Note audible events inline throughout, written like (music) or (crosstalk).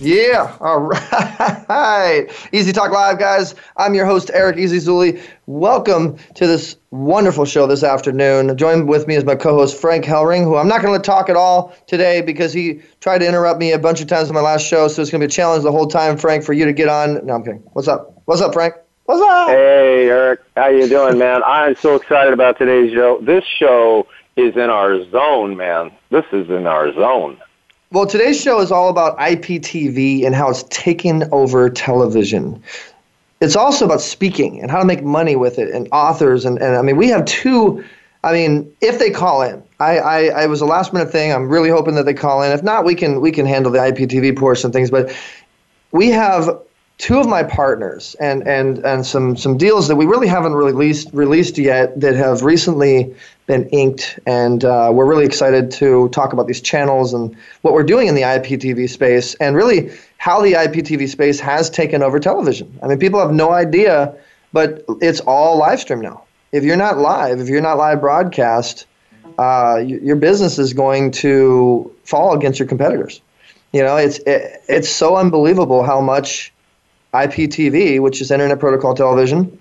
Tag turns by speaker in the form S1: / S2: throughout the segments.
S1: Yeah, all (laughs) right. Easy Talk Live, guys. I'm your host, Eric Easy Zuley. Welcome to this wonderful show this afternoon. Joined with me is my co host, Frank Hellring, who I'm not going to talk at all today because he tried to interrupt me a bunch of times in my last show. So it's going to be a challenge the whole time, Frank, for you to get on. No, I'm kidding. What's up? What's up, Frank? What's up?
S2: Hey, Eric. How you doing, man? I'm so excited about today's show. This show is in our zone, man. This is in our zone.
S1: Well, today's show is all about IPTV and how it's taking over television. It's also about speaking and how to make money with it and authors. And, and I mean, we have two. I mean, if they call in, I, I, I was a last minute thing. I'm really hoping that they call in. If not, we can we can handle the IPTV portion things. But we have two of my partners and and and some some deals that we really haven't released released yet that have recently been inked and uh, we're really excited to talk about these channels and what we're doing in the IPTV space and really how the IPTV space has taken over television. I mean, people have no idea, but it's all live stream now. If you're not live, if you're not live broadcast, uh, your business is going to fall against your competitors. You know, it's it, it's so unbelievable how much IPTV, which is Internet Protocol Television,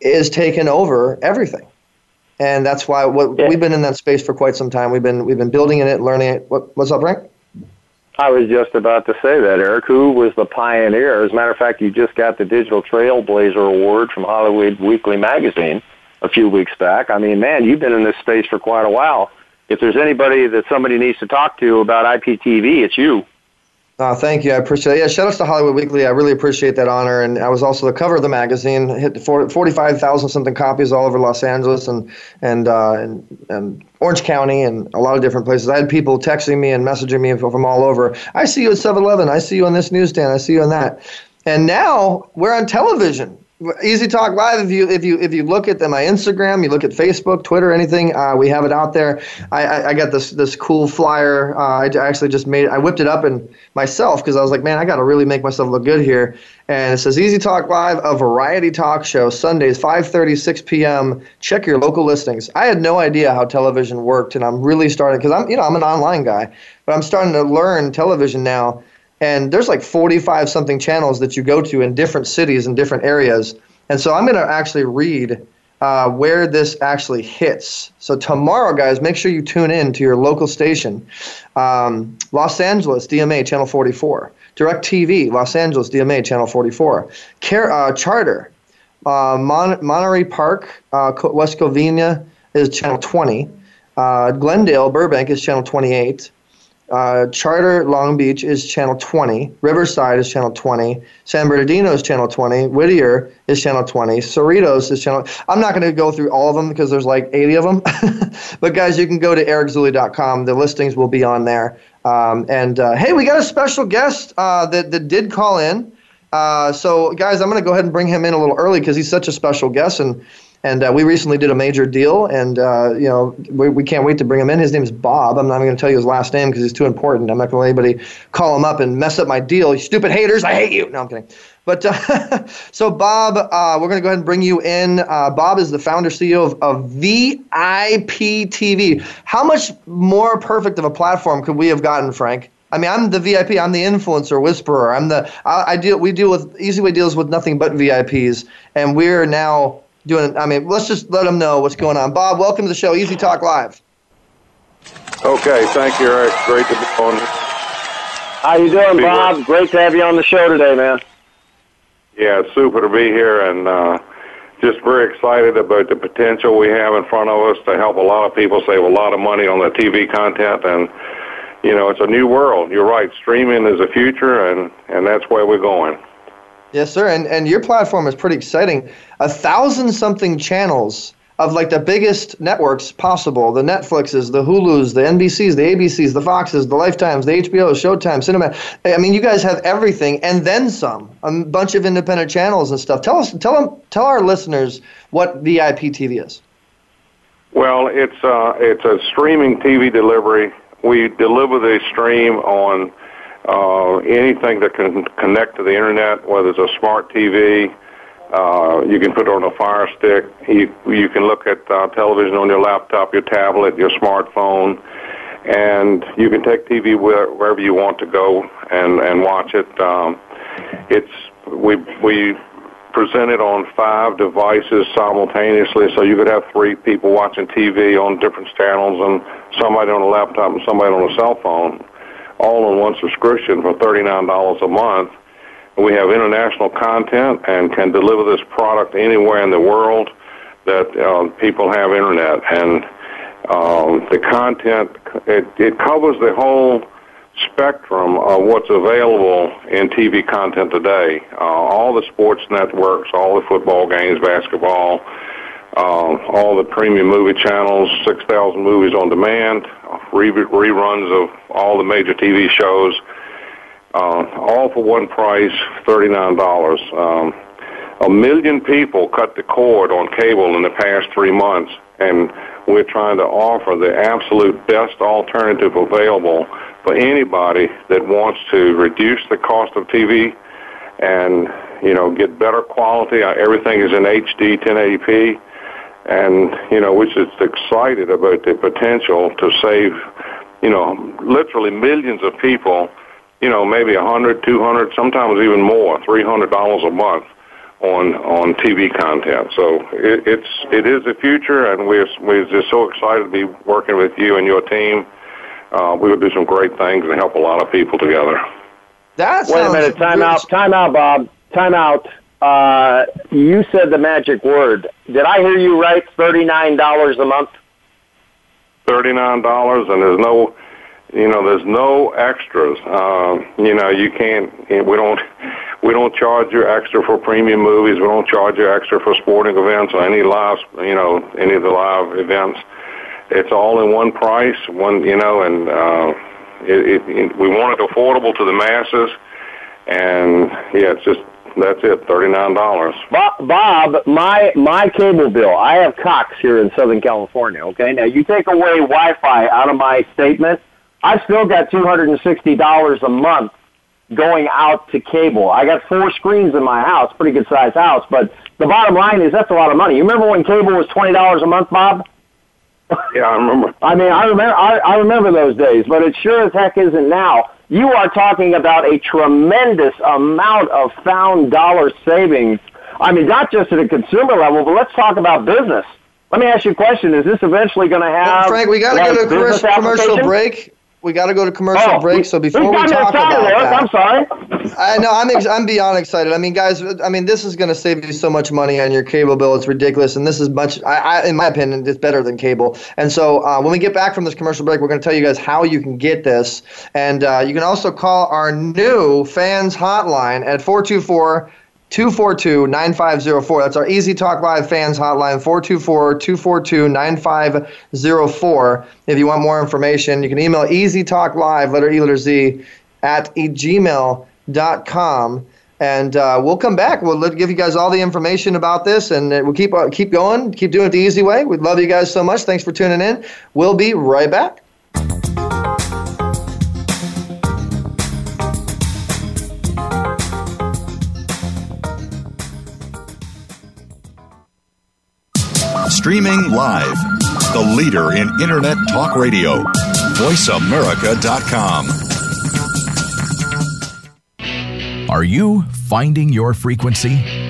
S1: is taken over everything. And that's why what, yeah. we've been in that space for quite some time. We've been we've been building in it, learning it. What, what's up, Frank?
S2: I was just about to say that, Eric. Who was the pioneer? As a matter of fact, you just got the Digital Trailblazer Award from Hollywood Weekly Magazine a few weeks back. I mean, man, you've been in this space for quite a while. If there's anybody that somebody needs to talk to about IPTV, it's you.
S1: Uh, thank you. I appreciate it. Yeah, shout out to Hollywood Weekly. I really appreciate that honor. And I was also the cover of the magazine. Hit 45,000 something copies all over Los Angeles and and, uh, and and Orange County and a lot of different places. I had people texting me and messaging me from all over. I see you at 7-Eleven. I see you on this newsstand. I see you on that. And now we're on television. Easy Talk Live. If you if you if you look at my Instagram, you look at Facebook, Twitter, anything, uh, we have it out there. I, I, I, got this this cool flyer. Uh, I actually just made. I whipped it up and myself because I was like, man, I got to really make myself look good here. And it says Easy Talk Live, a variety talk show, Sundays, 5:30, 6 p.m. Check your local listings. I had no idea how television worked, and I'm really starting because I'm you know I'm an online guy, but I'm starting to learn television now and there's like 45 something channels that you go to in different cities and different areas. And so I'm going to actually read uh, where this actually hits. So tomorrow, guys, make sure you tune in to your local station. Um, Los Angeles, DMA, channel 44. Direct TV, Los Angeles, DMA, channel 44. Car- uh, Charter, uh, Mon- Monterey Park, uh, West Covina is channel 20. Uh, Glendale, Burbank is channel 28. Uh, Charter Long Beach is channel 20. Riverside is channel 20. San Bernardino is channel 20. Whittier is channel 20. Cerritos is channel. I'm not going to go through all of them because there's like 80 of them. (laughs) but guys, you can go to ericzuley.com. The listings will be on there. Um, and uh, hey, we got a special guest uh, that that did call in. Uh, so guys, I'm going to go ahead and bring him in a little early because he's such a special guest and. And uh, we recently did a major deal, and uh, you know we, we can't wait to bring him in. His name is Bob. I'm not even going to tell you his last name because he's too important. I'm not going to let anybody call him up and mess up my deal. You stupid haters, I hate you. No, I'm kidding. But uh, (laughs) so Bob, uh, we're going to go ahead and bring you in. Uh, Bob is the founder CEO of, of VIPTV. How much more perfect of a platform could we have gotten, Frank? I mean, I'm the VIP. I'm the influencer whisperer. I'm the I, I deal. We deal with Easyway deals with nothing but VIPs, and we're now doing. I mean, let's just let them know what's going on. Bob, welcome to the show, Easy Talk Live.
S3: Okay, thank you, Eric. Great to be on.
S2: How you doing, be Bob? Here. Great to have you on the show today, man.
S3: Yeah, it's super to be here, and uh, just very excited about the potential we have in front of us to help a lot of people save a lot of money on the TV content and. You know, it's a new world. You're right. Streaming is the future, and, and that's where we're going.
S1: Yes, sir. And and your platform is pretty exciting. A thousand something channels. of like the biggest networks possible the Netflixes, the Hulus, the NBCs, the ABCs, the Foxes, the Lifetimes, the HBO, Showtime, Cinema. I mean, you guys have everything and then some. A bunch of independent channels and stuff. Tell us, tell them, tell our listeners what VIP TV is.
S3: Well, it's uh, it's a streaming TV delivery. We deliver the stream on uh, anything that can connect to the internet, whether it's a smart TV, uh, you can put on a Fire Stick. You, you can look at uh, television on your laptop, your tablet, your smartphone, and you can take TV where, wherever you want to go and, and watch it. Um, it's we we present it on five devices simultaneously, so you could have three people watching TV on different channels, and somebody on a laptop and somebody on a cell phone, all in one subscription for thirty nine dollars a month we have international content and can deliver this product anywhere in the world that uh, people have internet. And um, the content, it, it covers the whole spectrum of what's available in TV content today. Uh, all the sports networks, all the football games, basketball, uh, all the premium movie channels, 6,000 movies on demand, re- reruns of all the major TV shows, uh, all for one price, $39. Um, a million people cut the cord on cable in the past three months, and we're trying to offer the absolute best alternative available for anybody that wants to reduce the cost of TV and you know get better quality. Uh, everything is in HD 1080p, and you know we're just excited about the potential to save you know literally millions of people you know, maybe a hundred, two hundred, sometimes even more, three hundred dollars a month on on TV content. So it, it's it is the future, and we're we're just so excited to be working with you and your team. Uh, we will do some great things and help a lot of people together.
S1: That
S4: Wait a minute, time out, time out, Bob, time out. Uh, you said the magic word. Did I hear you right? Thirty nine dollars a month.
S3: Thirty nine dollars, and there's no you know, there's no extras. Uh, you know, you can't. We don't. We don't charge you extra for premium movies. We don't charge you extra for sporting events or any live. You know, any of the live events. It's all in one price. One. You know, and uh, it, it, it, we want it affordable to the masses. And yeah, it's just that's it, thirty nine dollars.
S4: Bob, my my cable bill. I have Cox here in Southern California. Okay, now you take away Wi-Fi out of my statement I've still got $260 a month going out to cable. I got four screens in my house, pretty good sized house, but the bottom line is that's a lot of money. You remember when cable was $20 a month, Bob?
S3: Yeah, I remember. (laughs)
S4: I mean, I remember, I, I remember those days, but it sure as heck isn't now. You are talking about a tremendous amount of found dollar savings. I mean, not just at a consumer level, but let's talk about business. Let me ask you a question. Is this eventually going to have.
S1: Well, Frank, we got to go to a commercial break we got to go to commercial
S4: oh,
S1: break. So before we talk about that,
S4: I'm sorry.
S1: I know I'm ex- I'm beyond excited. I mean, guys, I mean this is going to save you so much money on your cable bill. It's ridiculous, and this is much. I, I in my opinion, it's better than cable. And so uh, when we get back from this commercial break, we're going to tell you guys how you can get this, and uh, you can also call our new fans hotline at four two four. 242 9504. That's our Easy Talk Live fans hotline, 424 242 9504. If you want more information, you can email Easy Talk Live, letter E, letter Z, at gmail.com. And uh, we'll come back. We'll give you guys all the information about this, and we'll keep uh, keep going, keep doing it the easy way. We love you guys so much. Thanks for tuning in. We'll be right back.
S5: Streaming live. The leader in Internet talk radio. VoiceAmerica.com.
S6: Are you finding your frequency?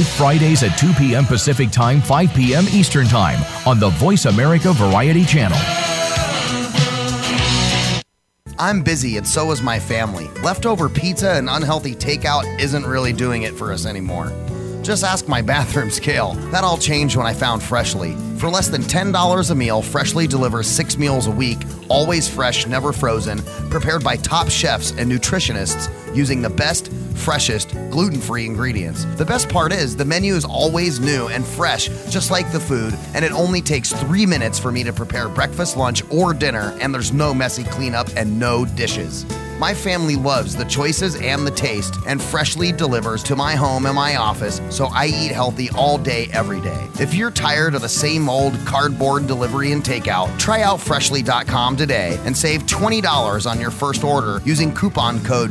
S6: live Fridays at 2 p.m. Pacific Time, 5 p.m. Eastern Time on the Voice America Variety Channel.
S7: I'm busy and so is my family. Leftover pizza and unhealthy takeout isn't really doing it for us anymore. Just ask my (laughs) bathroom scale. That all changed when I found Freshly. For less than $10 a meal, Freshly delivers six meals a week, always fresh, never frozen, prepared by top chefs and nutritionists using the best, freshest, gluten free ingredients. The best part is the menu is always new and fresh, just like the food, and it only takes three minutes for me to prepare breakfast, lunch, or dinner, and there's no messy cleanup and no dishes. My family loves the choices and the taste, and Freshly delivers to my home and my office, so I eat healthy all day, every day. If you're tired of the same old cardboard delivery and takeout, try out Freshly.com today and save $20 on your first order using coupon code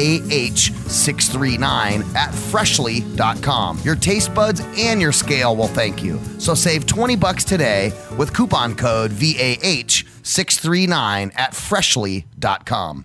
S7: VAH639 at Freshly.com. Your taste buds and your scale will thank you. So save 20 bucks today with coupon code VAH639 at Freshly.com.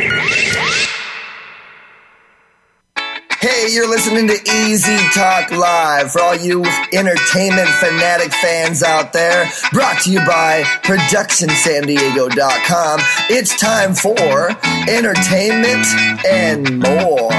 S8: Hey, you're listening to Easy Talk Live for all you entertainment fanatic fans out there. Brought to you by ProductionSanDiego.com. It's time for entertainment and more.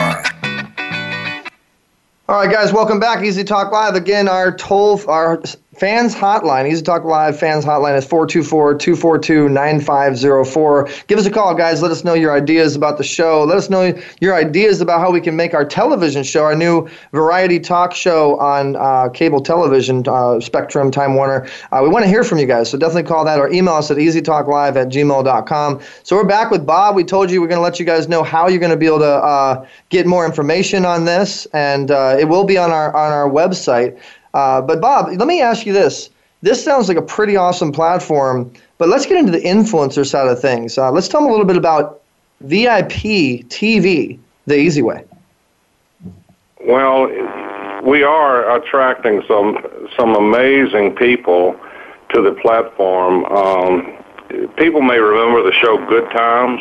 S1: All right, guys, welcome back. Easy Talk Live. Again, our toll, our fans hotline, Easy Talk Live fans hotline is 424-242-9504. Give us a call, guys. Let us know your ideas about the show. Let us know your ideas about how we can make our television show, our new variety talk show on uh, cable television, uh, Spectrum, Time Warner. Uh, we want to hear from you guys, so definitely call that or email us at easytalklive at gmail.com. So we're back with Bob. We told you we're going to let you guys know how you're going to be able to uh, get more information on this, and uh, it will be on our on our website. Uh, but Bob, let me ask you this. This sounds like a pretty awesome platform, but let's get into the influencer side of things. Uh, let's tell them a little bit about VIP TV, the easy way.
S3: Well, we are attracting some some amazing people to the platform. Um, people may remember the show Good Times,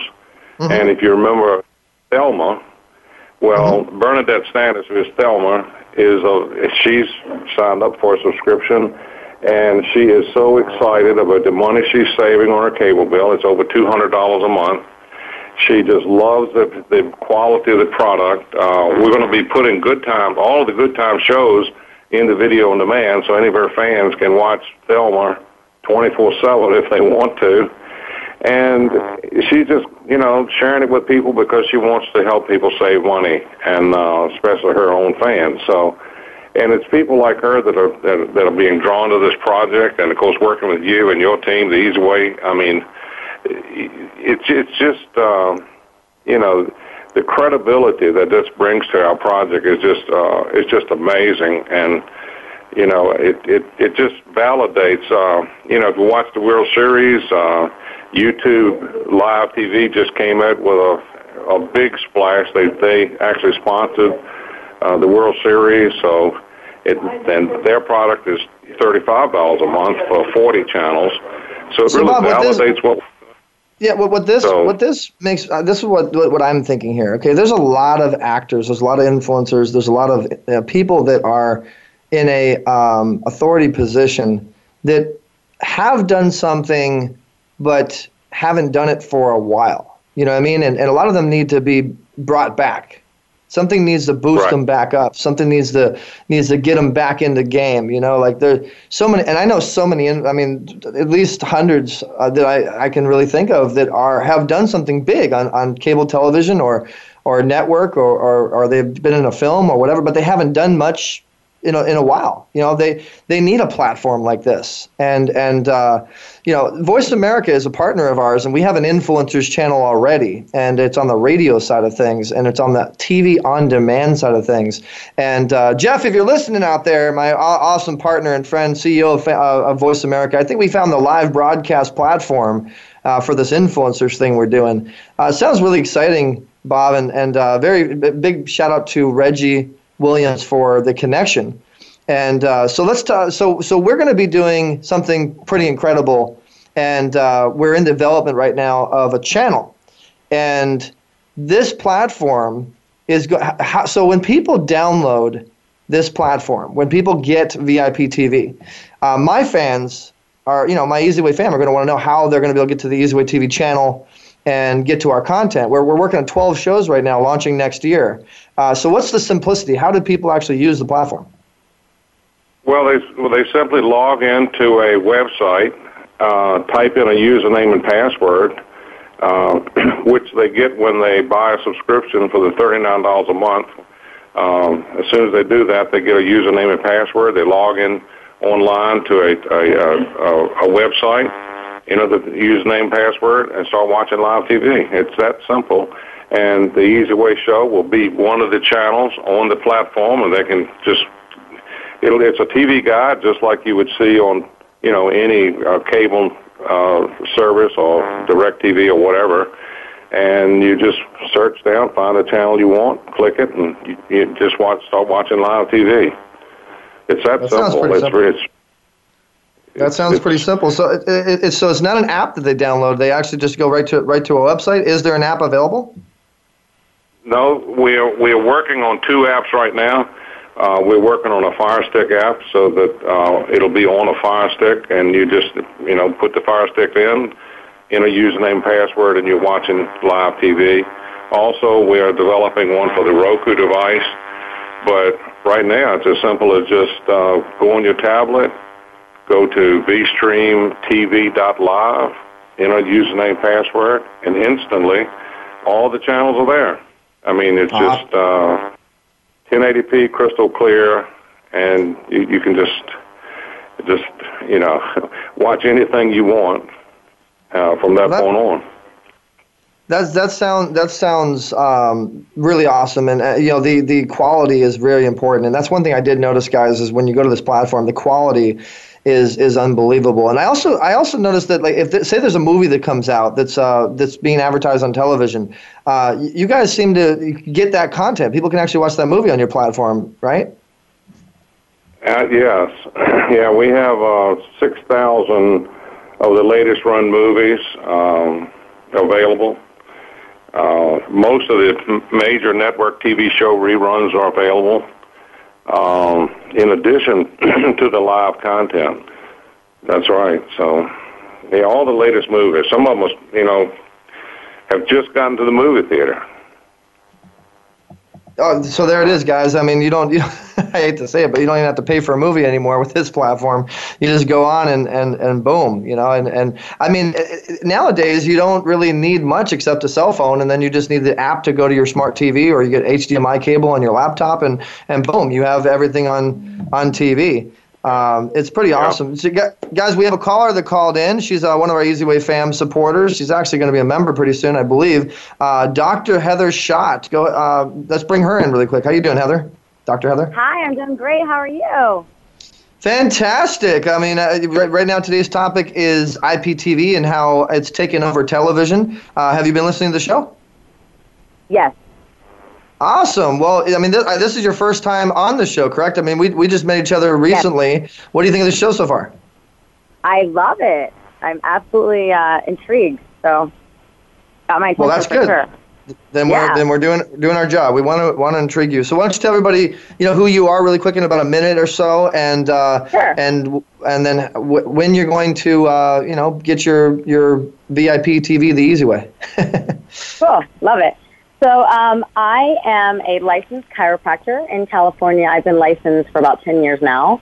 S3: mm-hmm. and if you remember Thelma, well, mm-hmm. Bernadette Stanis, who is Thelma, is a she's signed up for a subscription and she is so excited about the money she's saving on her cable bill. It's over two hundred dollars a month. She just loves the the quality of the product. Uh, we're going to be putting Good Time, all of the Good Time shows, into video on demand, so any of her fans can watch Thelma twenty four seven if they want to. And she's just, you know, sharing it with people because she wants to help people save money, and uh, especially her own fans. So, and it's people like her that are that, that are being drawn to this project, and of course, working with you and your team, the Easy Way. I mean, it's it's just, um, you know, the credibility that this brings to our project is just uh, is just amazing, and you know, it it it just validates. Uh, you know, if you watch the World Series. Uh, YouTube Live TV just came out with a a big splash. They they actually sponsored uh, the World Series, so it and their product is thirty five dollars a month for forty channels. So it so really Bob, validates this, what.
S1: Yeah, what, what this so, what this makes uh, this is what, what, what I'm thinking here. Okay, there's a lot of actors, there's a lot of influencers, there's a lot of uh, people that are in a um, authority position that have done something but haven't done it for a while. You know what I mean? And, and a lot of them need to be brought back. Something needs to boost right. them back up. Something needs to needs to get them back in the game. You know, like there's so many, and I know so many. I mean, at least hundreds uh, that I, I can really think of that are have done something big on, on cable television or or network or, or or they've been in a film or whatever, but they haven't done much in a, in a while. You know, they they need a platform like this, and and uh, you know, Voice America is a partner of ours, and we have an influencers channel already, and it's on the radio side of things, and it's on the TV on demand side of things. And uh, Jeff, if you're listening out there, my awesome partner and friend, CEO of, uh, of Voice America, I think we found the live broadcast platform uh, for this influencers thing we're doing. Uh, sounds really exciting Bob, and and uh, very big shout out to Reggie Williams for the connection. And uh, so let's talk. So so we're going to be doing something pretty incredible, and uh, we're in development right now of a channel, and this platform is go- how, so when people download this platform, when people get VIP TV, uh, my fans are you know my EasyWay fam are going to want to know how they're going to be able to get to the EasyWay TV channel and get to our content. We're, we're working on 12 shows right now, launching next year. Uh, so, what's the simplicity? How do people actually use the platform?
S3: Well, they well, they simply log into a website, uh, type in a username and password, uh, (clears throat) which they get when they buy a subscription for the thirty nine dollars a month. Um, as soon as they do that, they get a username and password. They log in online to a a, a, a website, enter the username password, and start watching live TV. It's that simple. And the Easy Way Show will be one of the channels on the platform, and they can just it'll it's a TV guide just like you would see on you know any uh, cable uh, service or direct TV or whatever. And you just search down, find the channel you want, click it, and you, you just watch, start watching live TV. It's that,
S1: That sounds
S3: simple.
S1: pretty
S3: It's,
S1: simple.
S3: re- it's
S1: That sounds pretty simple. So, it, it, it's so it's not an app that they download. They actually just go right to right to a website. Is there an app available?
S3: No, we're we're working on two apps right now. Uh, we're working on a Fire Stick app so that uh, it'll be on a Fire Stick, and you just you know put the Fire Stick in, in a username password, and you're watching live TV. Also, we are developing one for the Roku device, but right now it's as simple as just uh, go on your tablet, go to vstreamtv.live, enter username password, and instantly all the channels are there. I mean, it's
S1: Uh-huh.
S3: just uh, 1080p, crystal clear, and you, you can just just you know (laughs) watch anything you want uh, from that
S1: Well, that-
S3: point on.
S1: That's that sound that sounds um, really awesome, and uh, you know the the quality is very important, and that's one thing I did notice, guys, is when you go to this platform, the quality is is unbelievable. And I also I also noticed that like if say there's a movie that comes out that's uh, that's being advertised on television, uh, you guys seem to get that content. People can actually watch that movie on your platform, right?
S3: Uh, yes, (clears throat) yeah, we have uh, six thousand of the latest run movies um, available. Uh, most of the major network TV show reruns are available. Um, in addition (clears throat) to the live content, that's right. So, yeah, all the latest movies. Some of them, you know, have just gotten to the movie theater.
S1: Oh, so there it is, guys. I mean, you don't. (laughs) You, I hate to say it, but you don't even have to pay for a movie anymore with this platform. You just go on and, and, and boom, you know. And, and I mean, nowadays you don't really need much except a cell phone, and then you just need the app to go to your smart TV, or you get HDMI cable on your laptop, and, and boom, you have everything on on TV. Um, it's pretty awesome. So, guys, we have a caller that called in. She's uh, one of our Easy Way fam supporters. She's actually going to be a member pretty soon, I believe. Uh, Dr. Heather Shott. Go. Uh, let's bring her in really quick. How are you doing, Heather? Dr. Heather.
S9: Hi, I'm doing great. How are you?
S1: Fantastic. I mean, uh, right, right now today's topic is IPTV and how it's taken over television. Uh, have you been listening to the show?
S9: Yes.
S1: Awesome. Well, I mean, this, this is your first time on the show, correct? I mean, we, we just met each other recently. What do you think of the show so far?
S9: I love it. I'm absolutely uh, intrigued. So, got my
S1: Well, that's
S9: for
S1: good.
S9: sure.
S1: Then
S9: Yeah.
S1: we're then we're doing doing our job. We want to want to intrigue you. So why don't you tell everybody you know who you are really quick in about a minute or so, and uh,
S9: Sure.
S1: and and then w- when you're going to uh, you know get your your VIP TV the easy way. (laughs)
S9: Cool. Love it. So, um, I am a licensed chiropractor in California. I've been licensed for about 10 years now.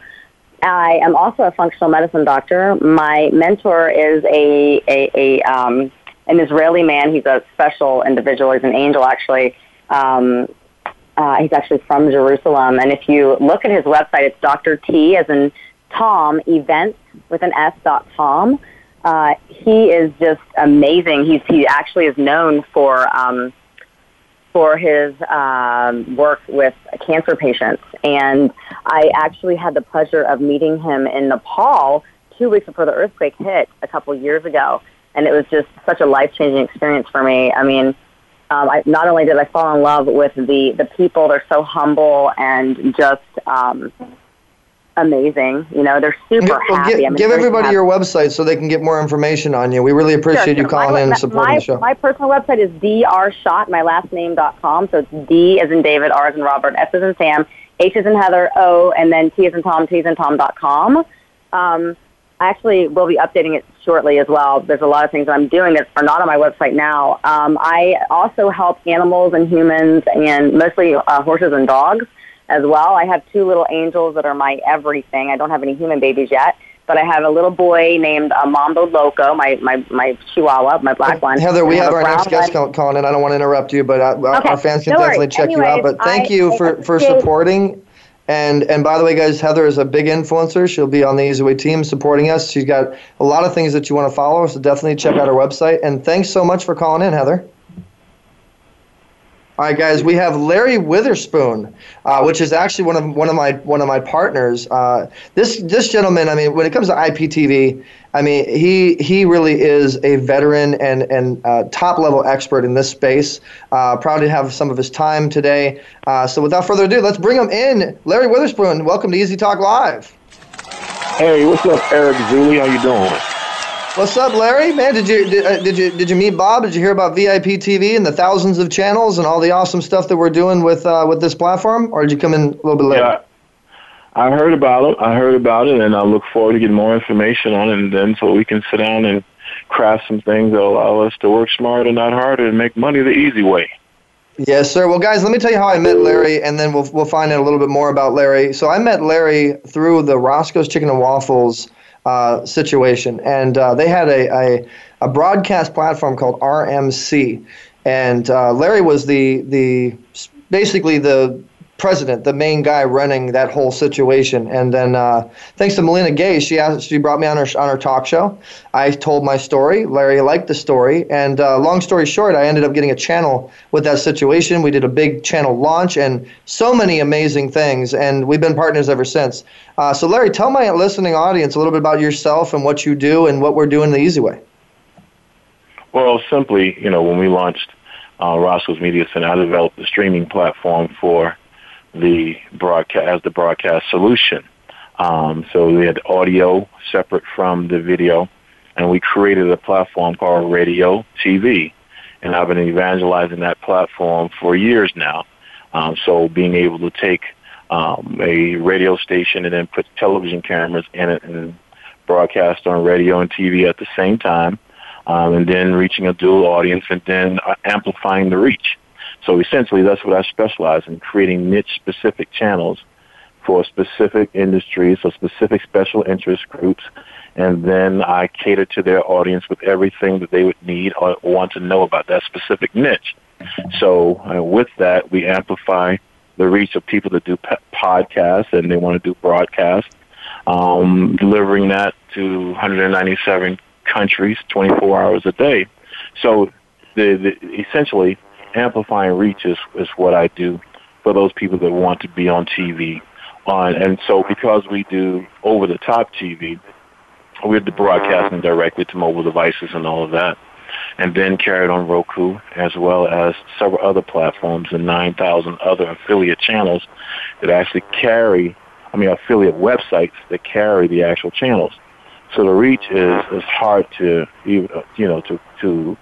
S9: I am also a functional medicine doctor. My mentor is a, a, a um, an Israeli man. He's a special individual. He's an angel, actually. Um, uh, he's actually from Jerusalem. And if you look at his website, it's Dr. T, as in Tom, events with an S dot com. Uh, he is just amazing. He's, he actually is known for um, for his um, work with cancer patients. And I actually had the pleasure of meeting him in Nepal two weeks before the earthquake hit a couple years ago. And it was just such a life changing experience for me. I mean, um, I, not only did I fall in love with the the people, they're so humble and just um, amazing. You know, they're super
S1: Well,
S9: happy.
S1: gi-
S9: I'm
S1: give everybody
S9: happy.
S1: your website so they can get more information on you. We really appreciate
S9: Sure,
S1: you calling
S9: my,
S1: in and supporting
S9: my,
S1: the show.
S9: My personal website is drshott, my last name.com. So it's D as in David, R as in Robert, S as in Sam, H as in Heather, O, and then T as in Tom, T as in Tom.com. Um, I actually will be updating it shortly as well. There's a lot of things that I'm doing that are not on my website now. Um, I also help animals and humans and mostly uh, horses and dogs as well. I have two little angels that are my everything. I don't have any human babies yet, but I have a little boy named uh, Mambo Loco, my, my, my chihuahua, my black one.
S1: Heather, we
S9: I
S1: have our next guest
S9: one.
S1: calling in. I don't want to interrupt you, but uh, our-
S9: Okay,
S1: our fans can
S9: no
S1: definitely
S9: worries.
S1: check you out. But thank
S9: I-
S1: you for, for supporting. And and by the way, guys, Heather is a big influencer. She'll be on the Easy Way team supporting us. She's got a lot of things that you want to follow, so definitely check out her website. And thanks so much for calling in, Heather. All right, guys, we have Larry Witherspoon, uh, which is actually one of one of my one of my partners. Uh, this this gentleman, I mean, when it comes to IPTV, I mean, he he really is a veteran and and uh, top level expert in this space. Uh, proud to have some of his time today. Uh, so, without further ado, let's bring him in. Larry Witherspoon, welcome to Easy Talk Live.
S10: Hey, what's up, Eric Zuley? How you doing?
S1: What's up, Larry? Man, did you did, uh, did you did you meet Bob? Did you hear about VIP TV and the thousands of channels and all the awesome stuff that we're doing with uh, with this platform, or did you come in a little bit later?
S10: Yeah, I heard about it. I heard about it, and I look forward to getting more information on it, and then so we can sit down and craft some things that allow us to work smarter, not harder, and make money the easy way.
S1: Yes, sir. Well, guys, let me tell you how I met Larry, and then we'll we'll find out a little bit more about Larry. So I met Larry through the Roscoe's Chicken and Waffles uh, situation, and uh, they had a, a a broadcast platform called RMC, and uh, Larry was the the basically the president, the main guy running that whole situation. And then, uh, thanks to Melina Gay, she asked, she brought me on her on her talk show. I told my story. Larry liked the story, and uh, long story short, I ended up getting a channel with that situation. We did a big channel launch, and so many amazing things. And we've been partners ever since. Uh, so, Larry, tell my listening audience a little bit about yourself and what you do and what we're doing the easy way.
S10: Well, simply, you know, when we launched uh, Roscoe's Media Center, I developed the streaming platform for the broadcast as the broadcast solution. Um, so we had audio separate from the video, and we created a platform called Radio TV, and I've been evangelizing that platform for years now. Um, so being able to take um, a radio station and then put television cameras in it and broadcast on radio and TV at the same time, um, and then reaching a dual audience and then uh, amplifying the reach. So essentially, that's what I specialize in, creating niche-specific channels for specific industries or specific special interest groups, and then I cater to their audience with everything that they would need or want to know about that specific niche. So uh, with that, we amplify the reach of people that do podcasts and they want to do broadcasts, um, delivering that to 197 countries, 24 hours a day. So the, the essentially amplifying reach is, is what I do for those people that want to be on TV. On uh, and so because we do over the top TV, we're broadcasting directly to mobile devices and all of that. And then carried on Roku as well as several other platforms and 9,000 other affiliate channels that actually carry, I mean, affiliate websites that carry the actual channels. So the reach is, is hard to, you know, to, to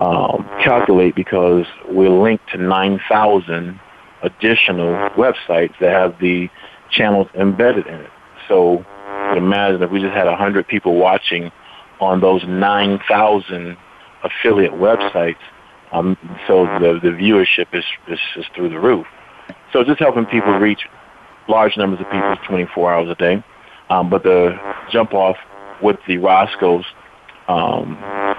S10: um, calculate because we're linked to 9,000 additional websites that have the channels embedded in it. So imagine if we just had 100 people watching on those 9,000 affiliate websites, um, so the, the viewership is, is, is through the roof. So just helping people reach large numbers of people 24 hours a day. Um, but the jump off with the Roscoe's um,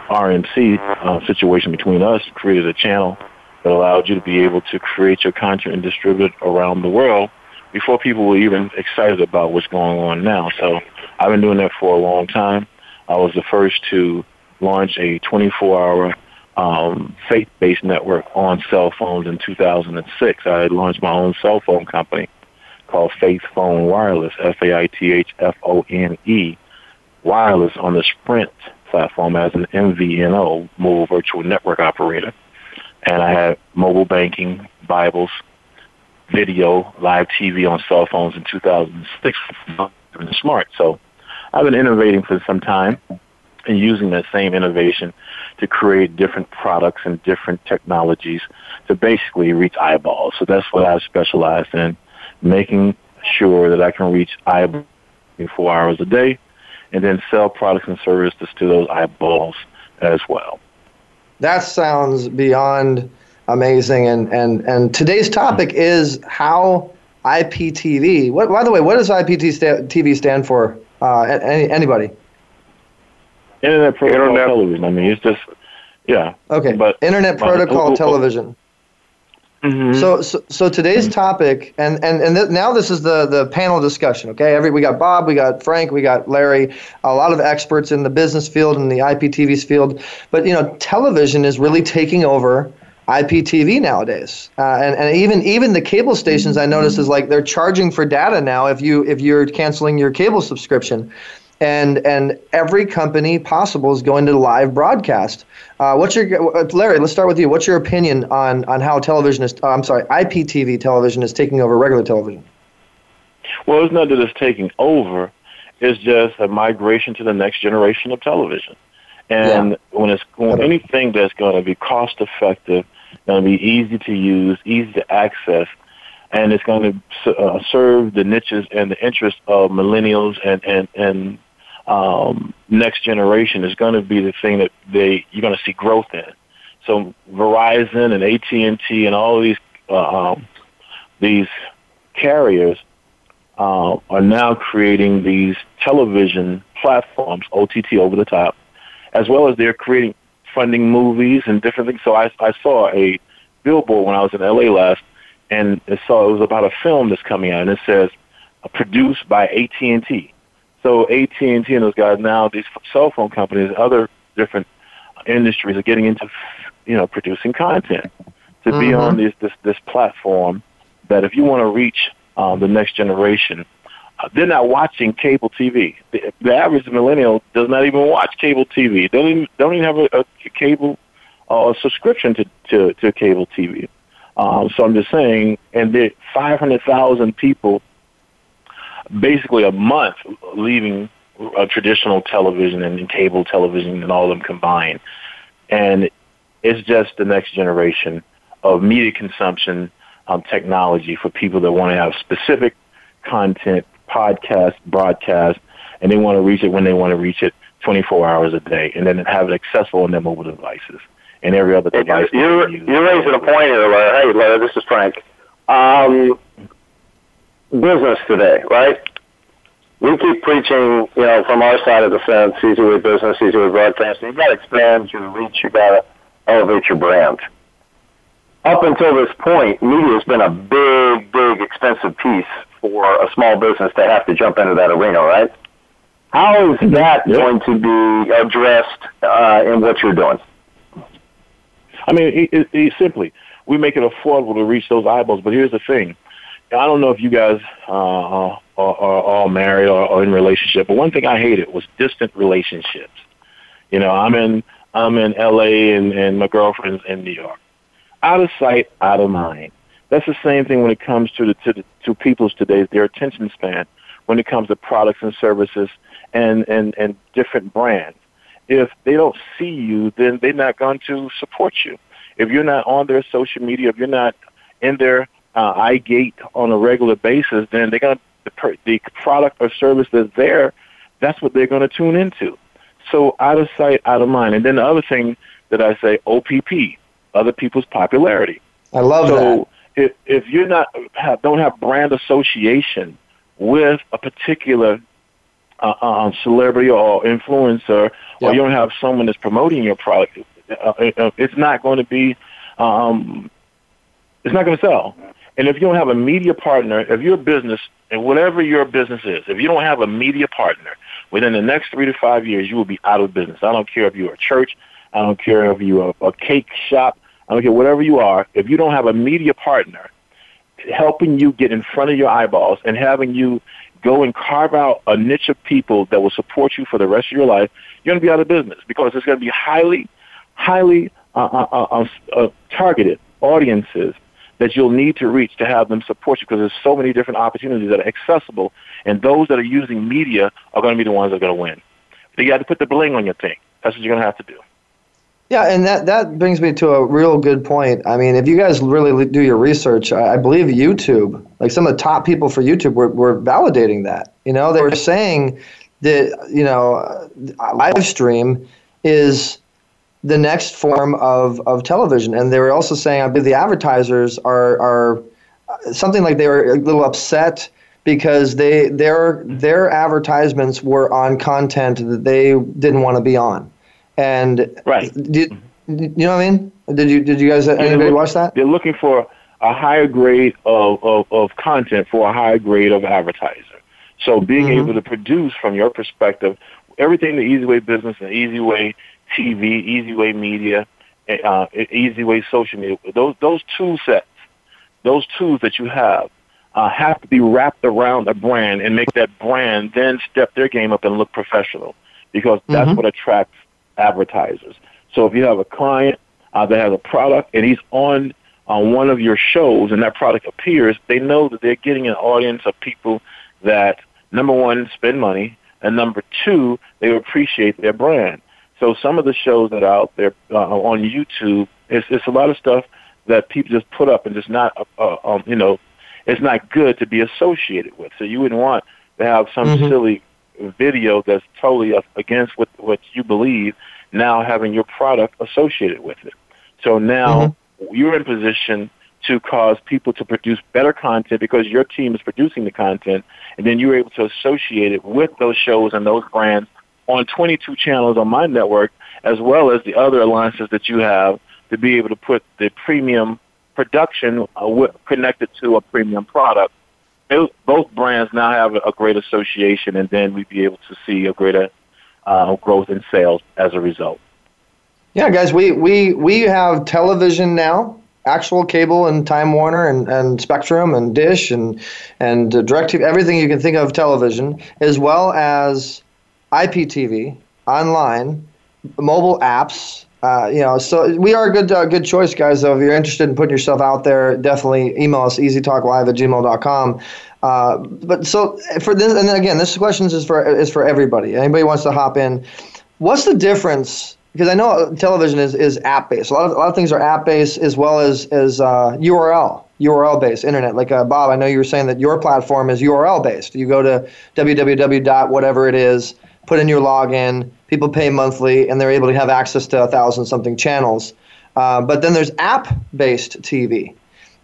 S10: RMC uh, situation between us created a channel that allowed you to be able to create your content and distribute it around the world before people were even excited about what's going on now. So I've been doing that for a long time. I was the first to launch a 24-hour um, faith-based network on cell phones in 2006. I had launched my own cell phone company called Faith Phone Wireless, F-A-I-T-H-F-O-N-E, wireless on the Sprint platform as an MVNO, mobile virtual network operator. and I had mobile banking, Bibles, video, live TV on cell phones in 2006 and smart. So I've been innovating for some time and using that same innovation to create different products and different technologies to basically reach eyeballs. So that's what I've specialized in, making sure that I can reach eyeballs four hours a day and then sell products and services to those eyeballs as well.
S1: That sounds beyond amazing. And, and, and today's topic is how IPTV, what, by the way, what does IPTV stand for? Uh, any, anybody?
S10: Internet Protocol Internet. Television. I mean, it's just, yeah.
S1: Okay. But Internet Protocol Television. Mm-hmm. So, so, so today's topic, and and and th- now this is the the panel discussion. Okay, every we got Bob, we got Frank, we got Larry, a lot of experts in the business field and the IPTV's field. But you know, television is really taking over IPTV nowadays, uh, and and even even the cable stations I notice is like they're charging for data now if you if you're canceling your cable subscription and and every company possible is going to live broadcast. Uh, what's your Larry? Let's start with you. What's your opinion on on how television is? Uh, I'm sorry, IPTV television is taking over regular television.
S10: Well, it's not that it's taking over; it's just a migration to the next generation of television. And yeah. when it's when anything that's going to be cost effective, going to be easy to use, easy to access, and it's going to uh, serve the niches and the interests of millennials and and and um, next generation is going to be the thing that they you're going to see growth in. So Verizon and AT and T and all these uh, um, these carriers uh, are now creating these television platforms, OTT over the top, as well as they're creating funding movies and different things. So I, I saw a billboard when I was in LA last, and it saw it was about a film that's coming out, and it says uh, produced by AT and T. So AT and T and those guys now, these cell phone companies, other different industries are getting into, you know, producing content to mm-hmm. be on this this this platform. That if you want to reach um, the next generation, uh, they're not watching cable TV. The, the average millennial does not even watch cable TV. They don't even, don't even have a, a cable uh, subscription to, to, to cable TV. Um, so I'm just saying, and there 500,000 people basically a month leaving a traditional television and cable television and all of them combined. And it's just the next generation of media consumption um, technology for people that want to have specific content, podcast, broadcast, and they want to reach it when they want to reach it 24 hours a day, and then have it accessible on their mobile devices and every other device.
S4: You're, you're raising a point here. Hey, Larry, this is Frank. Um, business today, right? We keep preaching, you know, from our side of the fence, easy with business, easy with broadcasting. You've got to expand your reach. You've got to elevate your brand. Up until this point, media has been a big, big, expensive piece for a small business to have to jump into that arena, right? How is that yep. going to be addressed uh, in what you're doing?
S10: I mean, it, it, it simply, we make it affordable to reach those eyeballs. But here's the thing I don't know if you guys uh, are, are all married or, or in relationship, but one thing I hated was distant relationships. You know, I'm in I'm in L.A. and, and my girlfriend's in New York. Out of sight, out of mind. That's the same thing when it comes to the to the, to people's today their attention span when it comes to products and services and and and different brands. If they don't see you, then they're not going to support you. If you're not on their social media, if you're not in their uh, iGate on a regular basis, then they're going to the, the product or service that's there. That's what they're going to tune into. So out of sight, out of mind. And then the other thing that I say, OPP, other people's popularity.
S1: I love
S10: so
S1: that.
S10: If, if you're not have, don't have brand association with a particular uh, um, celebrity or influencer, yep. or you don't have someone that's promoting your product, uh, uh it's not going to be, um, it's not going to sell. And if you don't have a media partner, if your business, and whatever your business is, if you don't have a media partner, within the next three to five years, you will be out of business. I don't care if you're a church, I don't care if you're a, a cake shop, I don't care whatever you are. If you don't have a media partner helping you get in front of your eyeballs and having you go and carve out a niche of people that will support you for the rest of your life, you're going to be out of business because it's going to be highly, highly uh, uh, uh, targeted audiences that you'll need to reach to have them support you because there's so many different opportunities that are accessible, and those that are using media are going to be the ones that are going to win. But you got to put the bling on your thing. That's what you're going to have to do.
S1: Yeah, and that, that brings me to a real good point. I mean, if you guys really do your research, I, I believe YouTube, like some of the top people for YouTube, were, were validating that. You know, they were saying that, you know, uh, live stream is the next form of, of television. And they were also saying, I believe the advertisers are, are something like they were a little upset because they their their advertisements were on content that they didn't want to be on. And
S10: right.
S1: Did, you know what I mean? Did you did you guys anybody watch that?
S10: They're looking for a higher grade of, of, of content for a higher grade of advertiser. So being mm-hmm. able to produce from your perspective everything the easy way business and easy way TV, Easy Way Media, uh, Easy Way Social Media. Those those tool sets, those tools that you have, uh, have to be wrapped around a brand and make that brand then step their game up and look professional, because that's mm-hmm. what attracts advertisers. So if you have a client uh, that has a product and he's on on one of your shows and that product appears, they know that they're getting an audience of people that number one spend money and number two they appreciate their brand. So some of the shows that are out there uh, on YouTube, it's, it's a lot of stuff that people just put up and just not, uh, uh, um, you know, it's not good to be associated with. So you wouldn't want to have some mm-hmm. silly video that's totally against what what you believe. Now having your product associated with it. So now mm-hmm. you're in position to cause people to produce better content because your team is producing the content, and then you're able to associate it with those shows and those brands on 22 channels on my network, as well as the other alliances that you have to be able to put the premium production uh, connected to a premium product. Both brands now have a great association, and then we'd be able to see a greater uh, growth in sales as a result.
S1: Yeah, guys, we, we, we have television now, actual cable and Time Warner and, and Spectrum and Dish and, and uh, DirecTV, everything you can think of television, as well as IPTV, online, mobile apps. Uh, you know, so we are a good uh, good choice, guys. So if you're interested in putting yourself out there, definitely email us easytalklive at gmail.com. Uh, but so for this, and then again, this question is for is for everybody. Anybody wants to hop in. What's the difference? Because I know television is, is app based. A lot of a lot of things are app based as well as as URL uh, URL based internet. Like uh, Bob, I know you were saying that your platform is URL based. You go to www. whatever it is put in your login, people pay monthly, and they're able to have access to a thousand something channels. Uh, but then there's app based TV.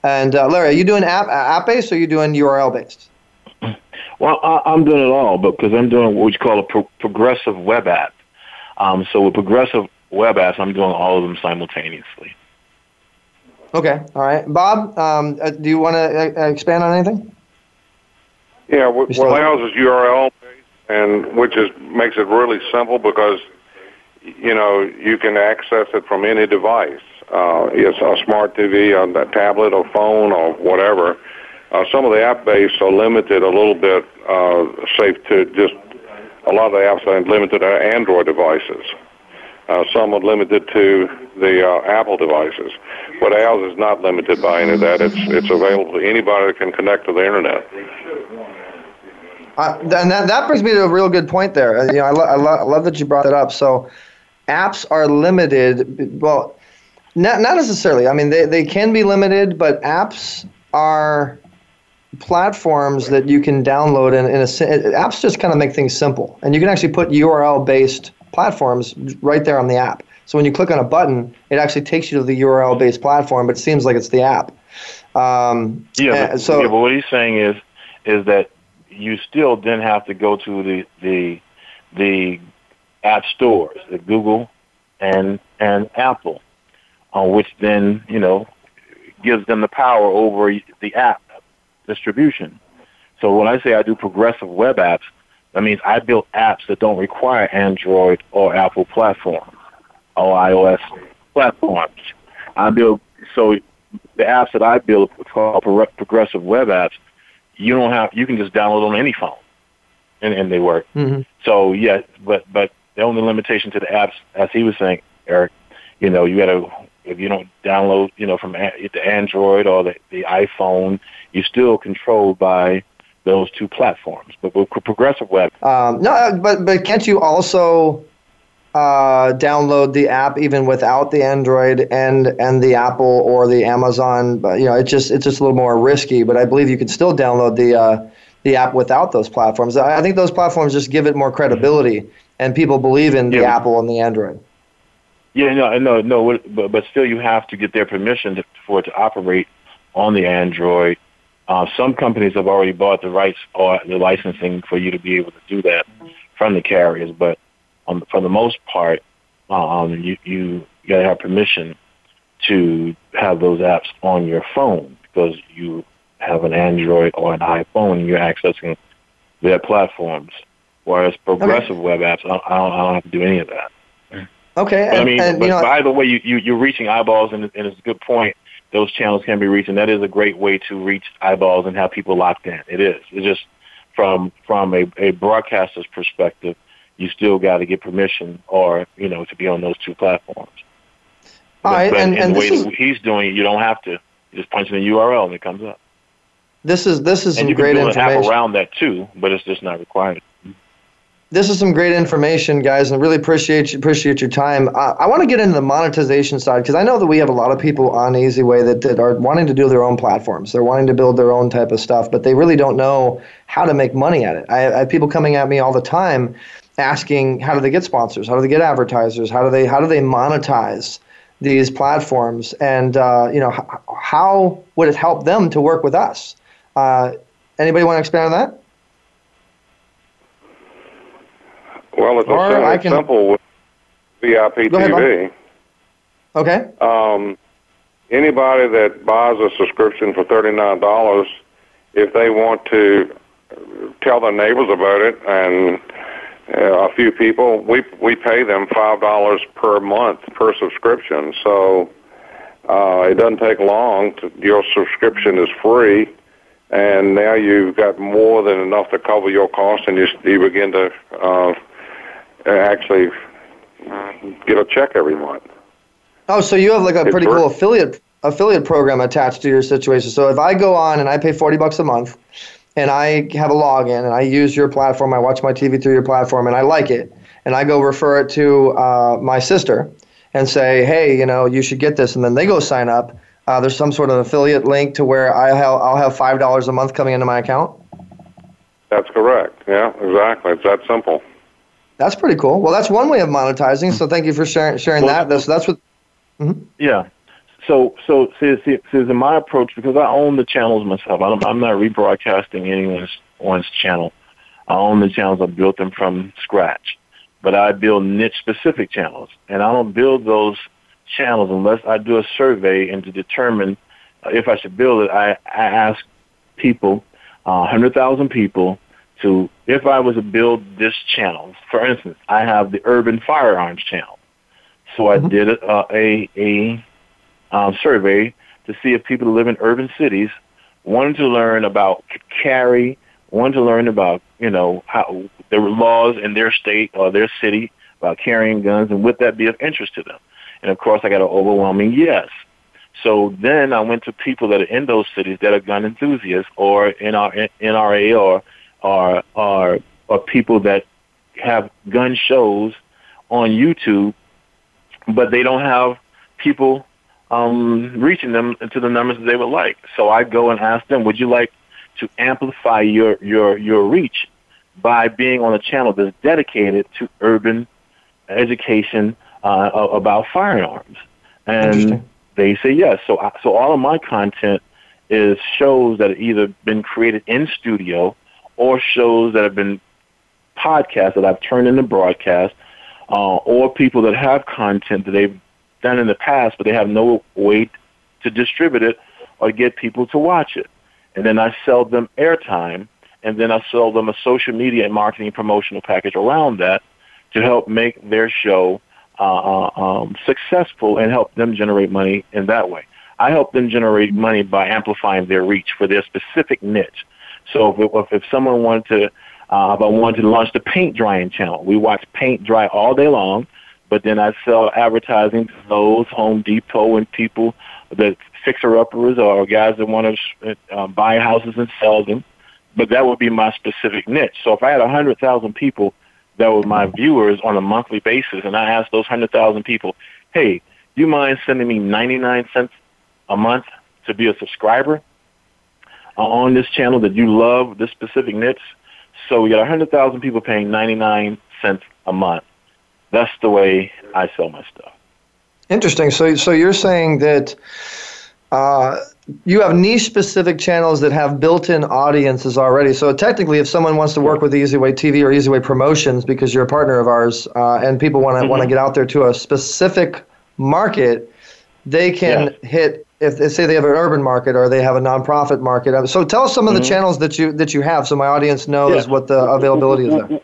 S1: And uh, Larry, are you doing app app based or are you doing URL based?
S10: Well, I, am doing it all, but because I'm doing what you call a pro- progressive web app. Um, so with progressive web apps, I'm doing all of them simultaneously.
S1: Okay, all right, Bob. Um, uh, do you want to uh, expand on anything?
S3: Yeah, what, what allows is URL and which is makes it really simple because you know you can access it from any device. Uh, it's a smart TV, a tablet, or phone, or whatever. Uh, some of the app based are limited a little bit, uh, safe to just a lot of the apps are limited to Android devices. Uh, some are limited to the uh, Apple devices, but ours is not limited by any of that. It's it's available to anybody that can connect to the internet.
S1: Uh, and that, that brings me to a real good point there. Uh, you know, I, lo- I, lo- I love that you brought that up. So, apps are limited. Well, not not necessarily. I mean, they, they can be limited, but apps are platforms that you can download and in a apps just kind of make things simple and you can actually put url based platforms right there on the app so when you click on a button it actually takes you to the url based platform but it seems like it's the app um,
S10: yeah, but, so yeah, but what he's saying is is that you still then have to go to the the the app stores, the Google and and Apple, on which then you know gives them the power over the app distribution. So when I say I do progressive web apps, that means I build apps that don't require Android or Apple platforms or iOS platforms. I build so the apps that I build are called progressive web apps you don't have you can just download on any phone, and and they work.
S1: Mm-hmm.
S10: So yeah, but but the only limitation to the apps, as he was saying, Eric, you know, you got to if you don't download, you know, from a- the Android or the, the iPhone, you're still controlled by those two platforms. But with Progressive Web,
S1: Um, no, uh, but but can't you also uh, download the app even without the Android and and the Apple or the Amazon? But you know, it's just it's just a little more risky. But I believe you can still download the uh, the app without those platforms. I I think those platforms just give it more credibility, and people believe in the
S10: Yeah.
S1: Apple and the Android.
S10: Yeah, no, no, no. But but still, you have to get their permission to, for it to operate on the Android. Uh, some companies have already bought the rights or the licensing for you to be able to do that from the carriers. But um, for the most part, um, you you got to have permission to have those apps on your phone because you have an Android or an iPhone and you're accessing their platforms. Whereas progressive web apps, I don't, I don't, I don't have to do any of that.
S1: Okay,
S10: But I mean,
S1: and
S10: but,
S1: know,
S10: but either way, you, you, you're reaching eyeballs, and, and it's a good point. Those channels can be reached, and that is a great way to reach eyeballs and have people locked in. It is. It's just from from a, a broadcaster's perspective, you still got to get permission, or you know, to be on those two platforms.
S1: All
S10: but,
S1: right,
S10: but
S1: and- and
S10: the way
S1: is-
S10: that he's doing it, you don't have to. You just punch in the URL and it comes up.
S1: this is this is
S10: and
S1: some
S10: you can
S1: great
S10: build an app
S1: information.
S10: around that too, but it's just not required.
S1: this is some great information, guys, and I really appreciate you, appreciate your time. I, I want to get into the monetization side because I know that we have a lot of people on Easy Way that, that are wanting to do their own platforms. They're wanting to build their own type of stuff, but they really don't know how to make money at it. I, I have people coming at me all the time asking how do they get sponsors, how do they get advertisers, how do they how do they monetize these platforms, and uh, you know h- how would it help them to work with us? Uh, anybody want to expand on that?
S3: Well, it's, a,
S1: Or
S3: sim-
S1: I can-
S3: simple with VIP
S1: Go ahead,
S3: TV.
S1: Okay.
S3: um, anybody that buys a subscription for thirty nine dollars, if they want to tell their neighbors about it and a few people, we we pay them five dollars per month per subscription. So uh, it doesn't take long. To, your subscription is free, and now you've got more than enough to cover your costs, and you you begin to uh, actually get a check every month.
S1: Oh, so you have like a
S3: It's
S1: pretty
S3: work-
S1: cool affiliate affiliate program attached to your situation. So if I go on and I pay forty bucks a month, and I have a login and I use your platform, I watch my TV through your platform, and I like it, and I go refer it to uh, my sister and say, hey, you know, you should get this, and then they go sign up. Uh, there's some sort of affiliate link to where I have, I'll have five dollars a month coming into my account.
S3: That's correct. Yeah, exactly. It's that simple.
S1: That's pretty cool. Well, that's one way of monetizing. So thank you for sharing sharing
S10: Well-
S1: that. That's that's what.
S10: Yeah. So, so see, see, see, in my approach, because I own the channels myself, I'm, I'm not rebroadcasting anyone's one's channel. I own the channels. I built them from scratch, but I build niche specific channels, and I don't build those channels unless I do a survey and to determine uh, if I should build it. I, I ask people, uh, hundred thousand people, to if I was to build this channel. For instance, I have the Urban Firearms channel. So I did a, uh, a, a um, survey to see if people who live in urban cities wanted to learn about carry, wanted to learn about, you know, how the laws in their state or their city about carrying guns, and would that be of interest to them? And of course, I got an overwhelming yes. So then I went to people that are in those cities that are gun enthusiasts or NR, NRA or, or, or, or people that have gun shows on YouTube but they don't have people um, reaching them to the numbers that they would like. So I go and ask them, would you like to amplify your, your, your reach by being on a channel that's dedicated to urban education uh, about firearms? And they say yes. So, I, so all of my content is shows that have either been created in studio or shows that have been podcasts that I've turned into broadcast uh, or people that have content that they've done in the past, but they have no way to distribute it or get people to watch it. And then I sell them airtime, and then I sell them a social media and marketing promotional package around that to help make their show uh, uh, um, successful and help them generate money in that way. I help them generate money by amplifying their reach for their specific niche. So if, if, if someone wanted to uh, if I wanted to launch the paint drying channel. We watch paint dry all day long. But then I sell advertising to Lowe's, Home Depot, and people that fixer uppers or guys that want to uh, buy houses and sell them. But that would be my specific niche. So if I had a hundred thousand people that were my viewers on a monthly basis, and I asked those hundred thousand people, "Hey, do you mind sending me ninety nine cents a month to be a subscriber uh, on this channel that you love this specific niche?" So we got a hundred thousand people paying ninety nine cents a month. That's the way I sell my stuff.
S1: Interesting. So, so you're saying that uh, you have niche specific channels that have built-in audiences already. So technically, if someone wants to work with EasyWay TV or EasyWay Promotions because you're a partner of ours, uh, and people want to mm-hmm. want to get out there to a specific market, they can hit. If they say they have an urban market or they have a nonprofit market, so tell us some of mm-hmm. the channels that you that you have, so my audience knows what the availability is there.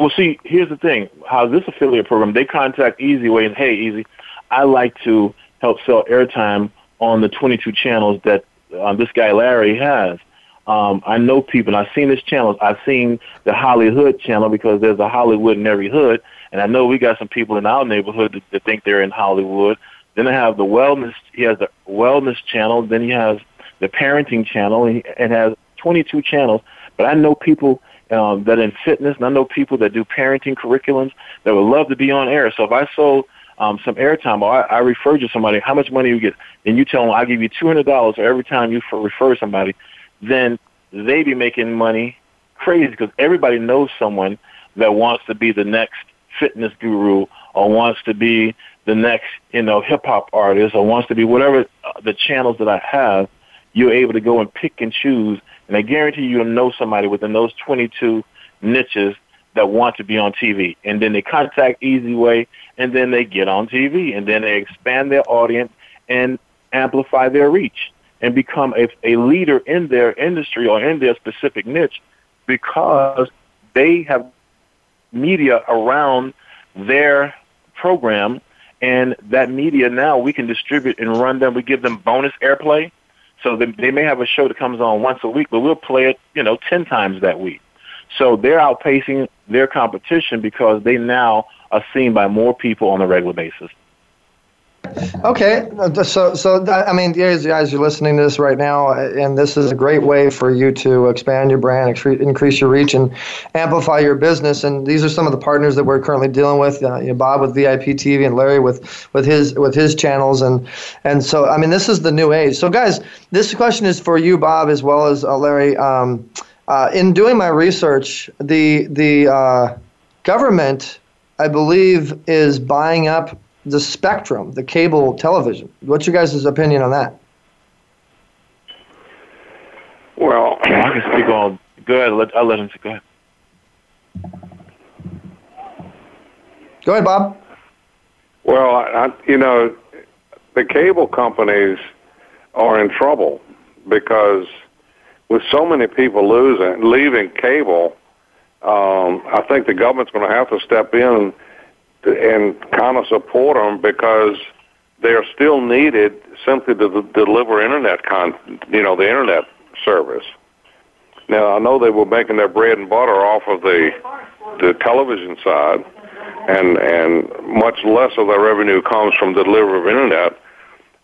S10: Well, see, here's the thing: how this affiliate program, they contact Easy Way and hey, Easy, I like to help sell airtime on the 22 channels that um, this guy Larry has. Um, I know people, and I've seen his channels. I've seen the Hollywood channel because there's a Hollywood in every hood, and I know we got some people in our neighborhood that, that think they're in Hollywood. Then I have the wellness. He has the wellness channel. Then he has the parenting channel, and, he, and has 22 channels. But I know people um, that in fitness, and I know people that do parenting curriculums that would love to be on air. So if I sold um, some airtime, or I, I refer to somebody, how much money you get, and you tell them I'll give you two hundred dollars for every time you refer somebody, then they be making money crazy because everybody knows someone that wants to be the next fitness guru or wants to be the next you know hip hop artist or wants to be whatever uh, the channels that I have. You're able to go and pick and choose, and I guarantee you'll know somebody within those 22 niches that want to be on TV. And then they contact Easy Way, and then they get on TV and then they expand their audience and amplify their reach and become a, a leader in their industry or in their specific niche because they have media around their program and that media now we can distribute and run them. We give them bonus airplay. So they, they may have a show that comes on once a week, but we'll play it, you know, 10 times that week. So they're outpacing their competition because they now are seen by more people on a regular basis.
S1: Okay, so so I mean, guys, guys, you're listening to this right now, and this is a great way for you to expand your brand, increase your reach, and amplify your business. And these are some of the partners that we're currently dealing with. Uh, you know, Bob with VIP TV, and Larry with with his with his channels, and and so I mean, this is the new age. So, guys, this question is for you, Bob, as well as uh, Larry. Um, uh, in doing my research, the the uh, government, I believe, is buying up the spectrum, the cable television. What's your guys' opinion on that?
S10: Well, I can speak on. (coughs) Go ahead. Let, I'll let him. Go ahead.
S1: Go ahead, Bob.
S3: Well, I, you know, the cable companies are in trouble because with so many people losing, leaving cable, um, I think the government's going to have to step in to, and kind of support them because they're still needed simply to deliver internet con, you know, the internet service. Now I know they were making their bread and butter off of the the television side, and and much less of their revenue comes from the delivery of internet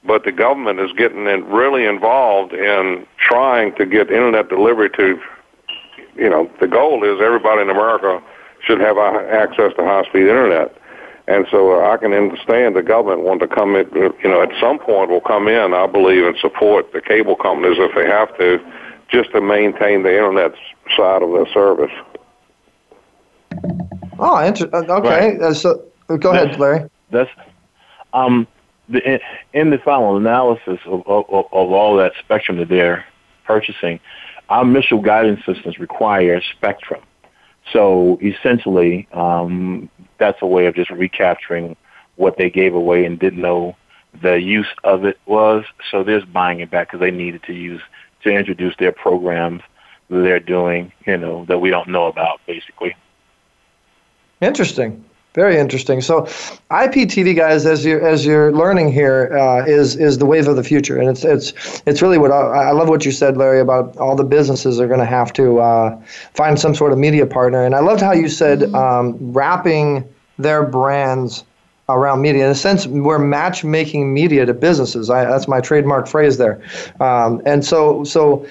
S3: but the government is getting in, really involved in trying to get internet delivery to, you know, the goal is everybody in America should have access to high-speed internet. And so uh, I can understand the government want to come in, you know, at some point will come in, I believe, and support the cable companies if they have to, just to maintain the internet side of their service.
S1: Oh, inter- uh, okay. Right. Uh, so go ahead, Larry.
S10: That's um, the, in the final analysis of, of, of all that spectrum that they're purchasing, our missile guidance systems require spectrum. So essentially, um, that's a way of just recapturing what they gave away and didn't know the use of it was. So they're just buying it back because they needed to use to introduce their programs that they're doing, you know, that we don't know about, basically.
S1: Interesting. Very interesting. So, IPTV guys, as you as you're learning here, uh, is is the wave of the future, and it's it's it's really what I, I love what you said, Larry, about all the businesses are going to have to uh, find some sort of media partner, and I loved how you said um, wrapping their brands around media. In a sense, we're matchmaking media to businesses. I, that's my trademark phrase there. Um, and so, so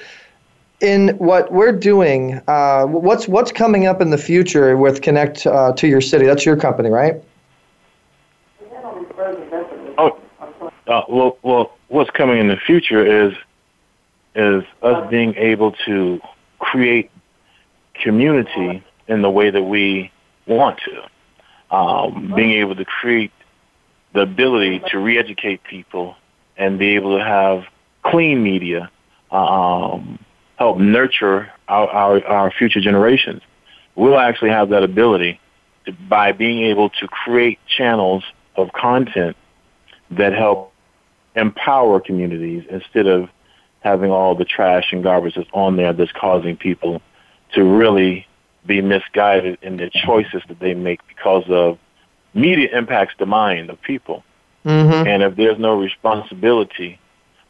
S1: in what we're doing, uh, what's what's coming up in the future with Connect uh, to Your City? That's your company, right?
S10: Oh, uh, well, well, what's coming in the future is is us being able to create community in the way that we want to. Um, being able to create the ability to re-educate people and be able to have clean media um, help nurture our, our, our future generations. We'll actually have that ability to, by being able to create channels of content that help empower communities instead of having all the trash and garbage that's on there that's causing people to really be misguided in their choices that they make because of media impacts the mind of people.
S1: Mm-hmm.
S10: And if there's no responsibility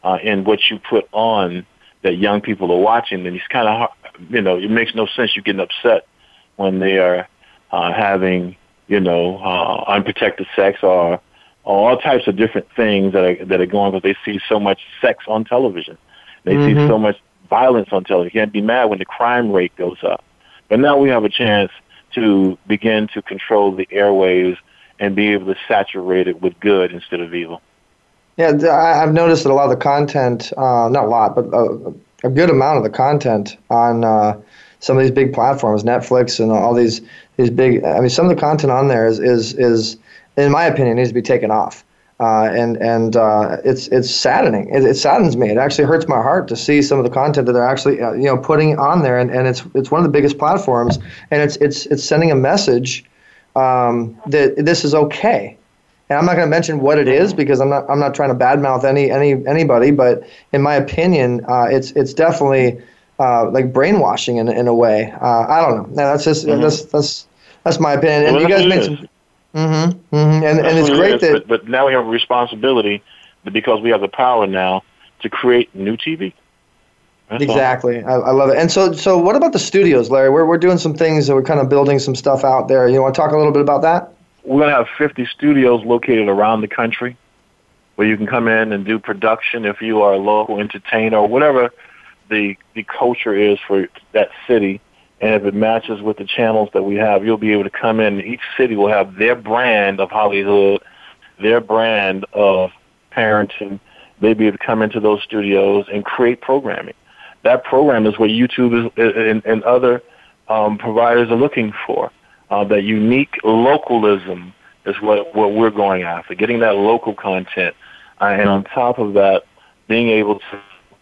S10: uh, in what you put on that young people are watching, then it's kind of, you know, it makes no sense you getting upset when they are uh, having, you know, uh, unprotected sex or, or all types of different things that are that are going because they see so much sex on television. They
S1: Mm-hmm.
S10: see so much violence on television. You can't be mad when the crime rate goes up. But now we have a chance to begin to control the airwaves and be able to saturate it with good instead of evil.
S1: Yeah, I've noticed that a lot of the content, uh, not a lot, but a, a good amount of the content on uh, some of these big platforms, Netflix and all these these big. I mean, some of the content on there is is is, in my opinion, needs to be taken off. Uh, and and uh, it's it's saddening. It, it saddens me. It actually hurts my heart to see some of the content that they're actually uh, you know putting on there. And, and it's it's one of the biggest platforms, and it's it's it's sending a message um, that this is okay. And I'm not going to mention what it is because I'm not I'm not trying to badmouth any any anybody. But in my opinion, uh, it's it's definitely uh, like brainwashing in in a way. Uh, I don't know. No, that's just
S10: Mhm.
S1: that's that's that's my opinion. And
S10: Well,
S1: you guys made some. Mm-hmm, mm-hmm. And and it's great
S10: is,
S1: that
S10: But, but now we have a responsibility because we have the power now to create new TV. That's.
S1: Exactly. I, I love it. And so, so what about the studios, Larry? We're, we're doing some things and we're kind of building some stuff out there. You want to talk a little bit about that?
S10: We're going to have 50 studios located around the country where you can come in and do production if you are a local entertainer or whatever the, the culture is for that city. And if it matches with the channels that we have, you'll be able to come in. Each city will have their brand of Hollywood, their brand of parenting. They'll be able to come into those studios and create programming. That program is what YouTube is, and, and other um, providers are looking for. Uh, that unique localism is what, what we're going after, getting that local content. Uh, and on top of that, being able to,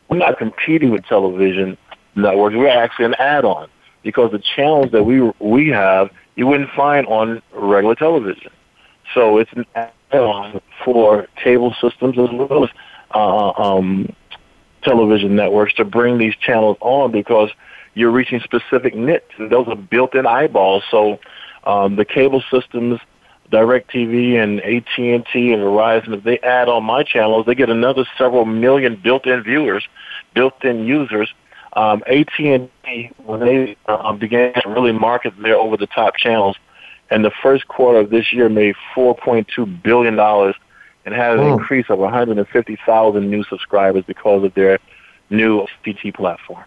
S10: we're not competing with television networks, we're actually an add-on because the channels that we, we have, you wouldn't find on regular television. So it's an add-on for cable systems as well as uh, um, television networks to bring these channels on because you're reaching specific niche. Those are built-in eyeballs. So um, the cable systems, DirecTV and AT&T and Verizon, if they add on my channels, they get another several million built-in viewers, built-in users. Um, AT&T, when they uh, began to really market their over-the-top channels, and the first quarter of this year made $4.2 billion and had an
S1: Oh.
S10: increase of 150,000 new subscribers because of their new PT platform.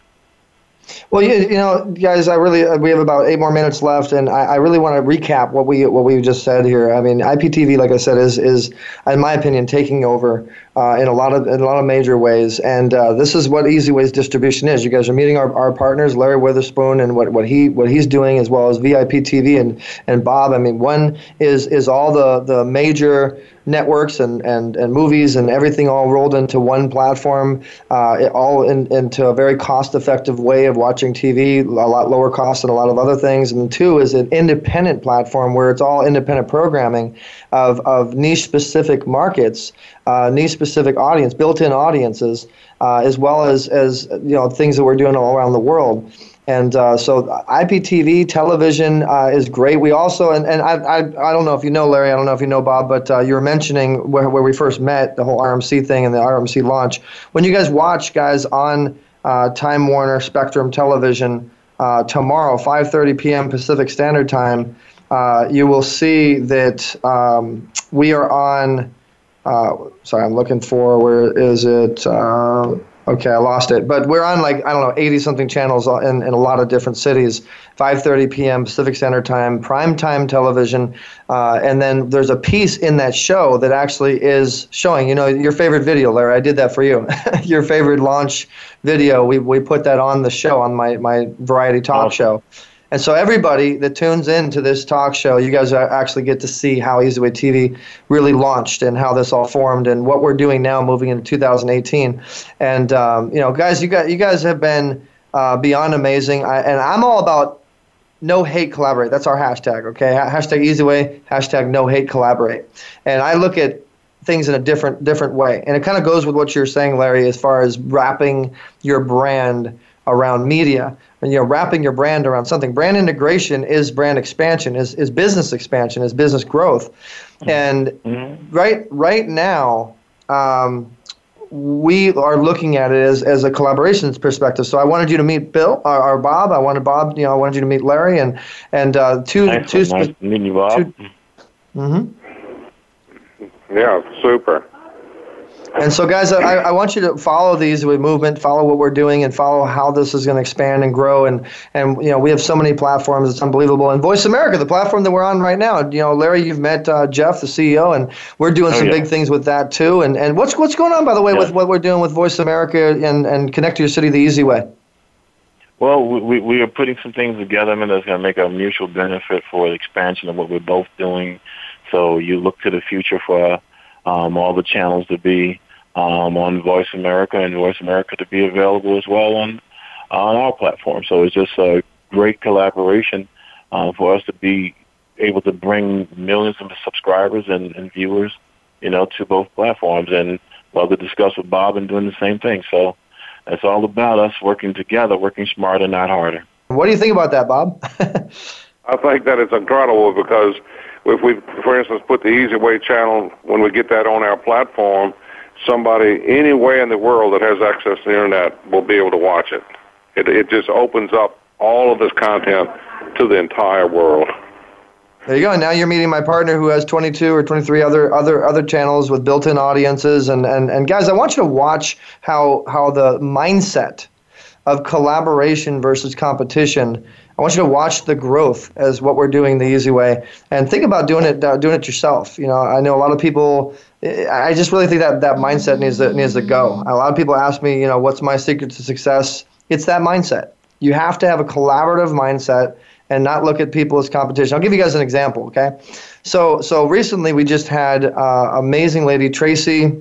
S1: Well, you, you know, guys, I really we have about eight more minutes left, and I, I really want to recap what we what we just said here. I mean, IPTV, like I said, is is in my opinion taking over uh, in a lot of in a lot of major ways, and uh, this is what Easy Ways distribution is. You guys are meeting our, our partners, Larry Witherspoon, and what, what he what he's doing, as well as VIP TV and and Bob. I mean, one is is all the the major networks and, and, and movies and everything all rolled into one platform, uh, all in, into a very cost effective way of watching TV, a lot lower cost than a lot of other things. And two is an independent platform where it's all independent programming of, of niche specific markets, uh, niche specific audience, built in audiences, uh, as well as, as you know things that we're doing all around the world. And uh, so IPTV television uh, is great. We also, and, and I, I, I don't know if you know Larry, I don't know if you know Bob, but uh, you were mentioning where, where we first met, the whole RMC thing and the RMC launch. When you guys watch, guys, on uh, Time Warner Spectrum Television uh, tomorrow, 5.30 p.m. Pacific Standard Time, uh, you will see that um, we are on. Uh, sorry, I'm looking for where is it? Okay, I lost it. But we're on like I don't know, 80 something channels in, in a lot of different cities. 5:30 p.m. Pacific Standard Time, prime time television, uh, and then there's a piece in that show that actually is showing. You know, your favorite video, Larry. I did that for you. (laughs) your favorite launch video. We we put that on the show on my my variety talk
S10: Awesome.
S1: show. And so everybody that tunes in to this talk show, you guys actually get to see how EasyWay TV really launched and how this all formed and what we're doing now moving into 2018. And um, you know, guys, you got you guys have been uh, beyond amazing. I, and I'm all about no hate collaborate. That's our hashtag. Okay, hashtag EasyWay. Hashtag no hate collaborate. And I look at things in a different different way. And it kind of goes with what you're saying, Larry, as far as wrapping your brand around media and you know wrapping your brand around something. Brand integration is brand expansion, is is business expansion, is business growth. And right right now, um, we are looking at it as, as a collaborations perspective. So I wanted you to meet Bill or, or Bob. I wanted Bob, you know, I wanted you to meet Larry and and uh, two
S10: Nice,
S1: two.
S10: nice meeting you, Bob.
S1: hmm
S3: Yeah, super.
S1: And so, guys, I, I want you to follow these with movement, follow what we're doing, and follow how this is going to expand and grow. And and you know, we have so many platforms; it's unbelievable. And Voice America, the platform that we're on right now. You know, Larry, you've met uh, Jeff, the CEO, and we're doing
S10: Oh,
S1: some
S10: yeah.
S1: big things with that too. And and what's what's going on, by the way,
S10: Yeah.
S1: with what we're doing with Voice America and and Connect to Your City the easy way.
S10: Well, we, we, are putting some things together, I mean, that's going to make a mutual benefit for the expansion of what we're both doing. So you look to the future for um, all the channels to be um, on Voice America and Voice America to be available as well on on our platform. So it's just a great collaboration uh, for us to be able to bring millions of subscribers and, and viewers, you know, to both platforms. And love to discuss with Bob and doing the same thing. So it's all about us working together, working smarter, not harder.
S1: What do you think about that, Bob? (laughs)
S3: I think that it's incredible because if we, for instance, put the Easy Way channel, when we get that on our platform, somebody anywhere in the world that has access to the internet will be able to watch it. It, it just opens up all of this content to the entire world.
S1: There you go. Now you're meeting my partner who has 22 or 23 other other other channels with built-in audiences. And and, and guys, I want you to watch how how the mindset of collaboration versus competition. I want you to watch the growth as what we're doing the easy way, and think about doing it uh, doing it yourself. You know, I know a lot of people. I just really think that that mindset needs to needs to go. A lot of people ask me, you know, what's my secret to success? It's that mindset. You have to have a collaborative mindset and not look at people as competition. I'll give you guys an example, okay? So so recently we just had uh, amazing lady Tracy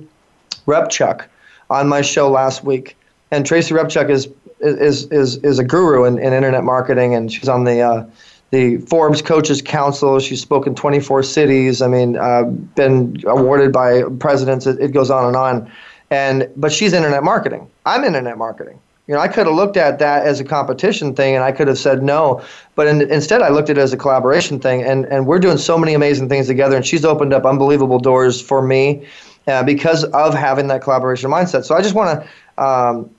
S1: Repchuk on my show last week, and Tracy Repchuk is is is is a guru in, in internet marketing, and she's on the uh, the Forbes Coaches Council. She's spoken 24 cities. I mean, uh, been awarded by presidents. It, it goes on and on. And but she's internet marketing. I'm internet marketing. You know, I could have looked at that as a competition thing, and I could have said no. But in, instead, I looked at it as a collaboration thing, and and we're doing so many amazing things together. And she's opened up unbelievable doors for me uh, because of having that collaboration mindset. So I just want to um,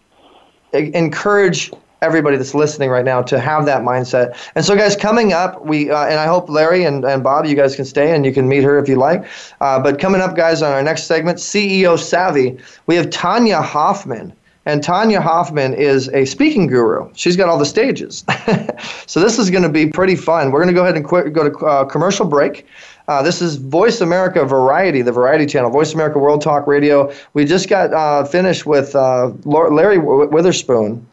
S1: encourage everybody that's listening right now to have that mindset. And so, guys, coming up, we uh, and I hope Larry and, and Bob, you guys can stay and you can meet her if you like. Uh, but coming up, guys, on our next segment, CEO Savvy, we have Tonya Hofmann. And Tonya Hofmann is a speaking guru. She's got all the stages. (laughs) so this is going to be pretty fun. We're going to go ahead and quick, go to uh, commercial break. Uh, this is Voice America Variety, the Variety Channel, Voice America World Talk Radio. We just got uh, finished with uh, Larry Witherspoon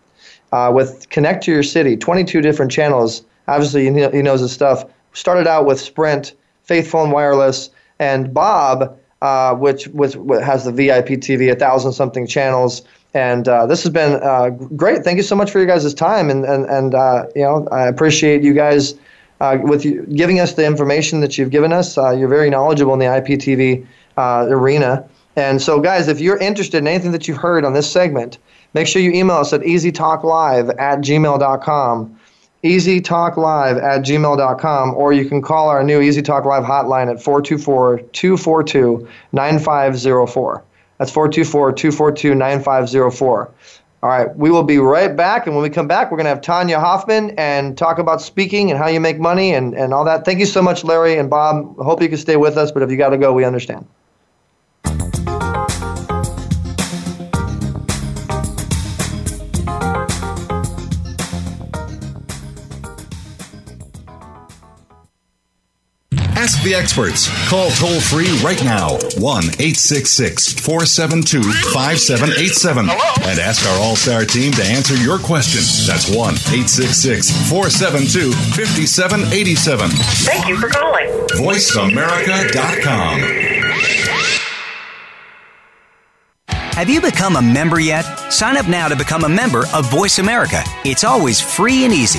S1: uh, with Connect to Your City, 22 different channels. Obviously, he, knows his stuff. Started out with Sprint, Faithful and Wireless, and Bob, uh, which, which has the VIP TV, a thousand something channels. And uh, this has been great. Thank you so much for your guys' time, and and and you know I appreciate you guys uh, with you giving us the information that you've given us. Uh, you're very knowledgeable in the IPTV uh, arena. And so, guys, if you're interested in anything that you've heard on this segment, make sure you email us at easytalklive at gmail.com. EasyTalkLive at gmail.com, or you can call our new Easy Talk Live hotline at 424 242 9504. That's 424 242 9504. All right, we will be right back. And when we come back, we're going to have Tonya Hofmann and talk about speaking and how you make money and, and all that. Thank you so much, Larry and Bob. Hope you can stay with us, but if you got to go, we understand.
S5: The experts. Call toll free right now 1 866 472 5787 and ask our All Star team to answer your question. That's 1 866 472 5787.
S11: Thank you for calling.
S5: VoiceAmerica.com.
S12: Have you become a member yet? Sign up now to become a member of Voice America. It's always free and easy.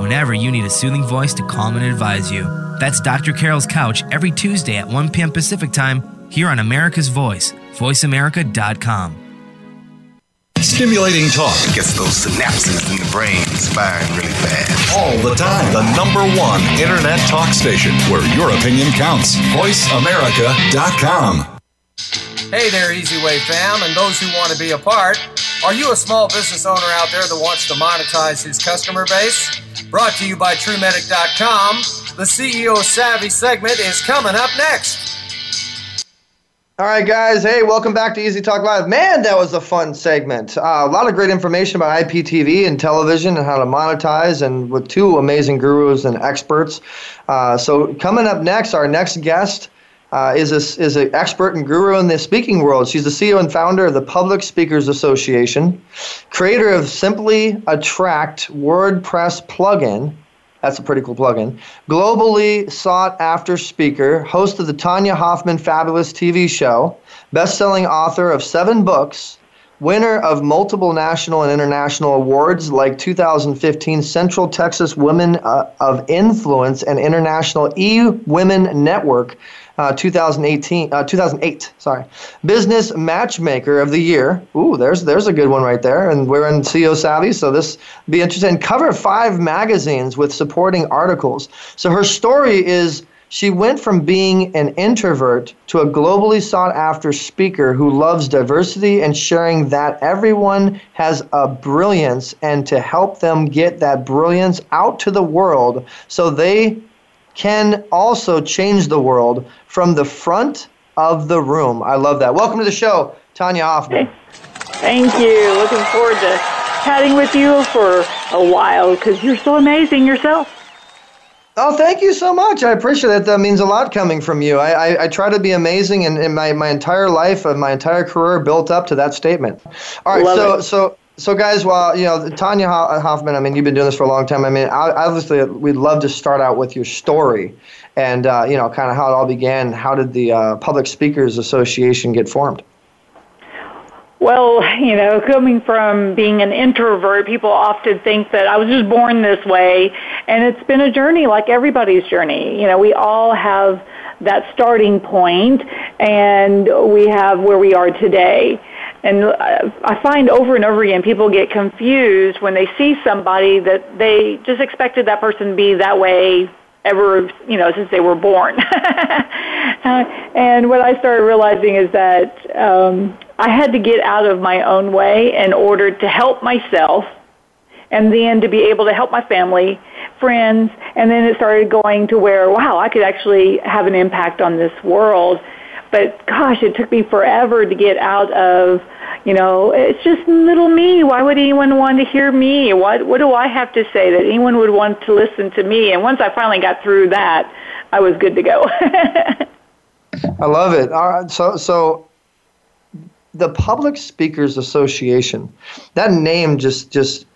S13: whenever you need a soothing voice to calm and advise you. That's Dr. Carole's Couch every Tuesday at 1 p.m. Pacific Time here on America's Voice, voiceamerica.com.
S5: Stimulating talk
S14: gets those synapses in the brain firing really fast.
S5: all the time. The number one internet talk station where your opinion counts. VoiceAmerica.com.
S15: Hey there, Easy Way fam, and those who want to be a part. Are you a small business owner out there that wants to monetize his customer base? Brought to you by TrueMedic.com, the CEO Savvy segment is coming up next.
S1: All right, guys. Hey, welcome back to Easy Talk Live. Man, that was a fun segment. Uh, a lot of great information about IPTV and television and how to monetize, and with two amazing gurus and experts. Uh, so, coming up next, our next guest uh, is a, is an expert and guru in the speaking world. She's the CEO and founder of the Public Speakers Association, creator of Simply Attract WordPress plugin. That's a pretty cool plugin. Globally sought after speaker, host of the Tonya Hofmann Fabulous TV show, best selling author of seven books, winner of multiple national and international awards like 2015 Central Texas Women uh, of Influence and International E Women Network. Uh, 2018, uh, 2008, sorry. Business Matchmaker of the Year. Ooh, there's there's a good one right there. And we're in CEO Savvy, so this be interesting. Cover five magazines with supporting articles. So her story is she went from being an introvert to a globally sought after speaker who loves diversity and sharing that everyone has a brilliance and to help them get that brilliance out to the world so they can also change the world from the front of the room. I love that. Welcome to the show, Tonya Hofmann.
S16: Thank you. Looking forward to chatting with you for a while because you're so amazing yourself.
S1: Oh, thank you so much. I appreciate that. That means a lot coming from you. I, I, I try to be amazing, and, and my, my entire life and my entire career built up to that statement. All right,
S16: Love
S1: so
S16: it.
S1: so so guys, well, you know, Tonya Hofmann. I mean, you've been doing this for a long time. I mean, obviously, we'd love to start out with your story, and uh, you know, kind of how it all began. How did the uh, Public Speakers Association get formed?
S16: Well, you know, coming from being an introvert, people often think that I was just born this way, and it's been a journey like everybody's journey. You know, we all have that starting point, and we have where we are today. And uh, I find over and over again, people get confused when they see somebody that they just expected that person to be that way ever, you know, since they were born. (laughs) Uh, and what I started realizing is that um, I had to get out of my own way in order to help myself and then to be able to help my family, friends, and then it started going to where, wow, I could actually have an impact on this world. But gosh, it took me forever to get out of, you know, it's just little me. Why would anyone want to hear me? What what do I have to say that anyone would want to listen to me? And once I finally got through that, I was good to go. (laughs)
S1: I love it. All right, so so the Public Speakers Association, that name just just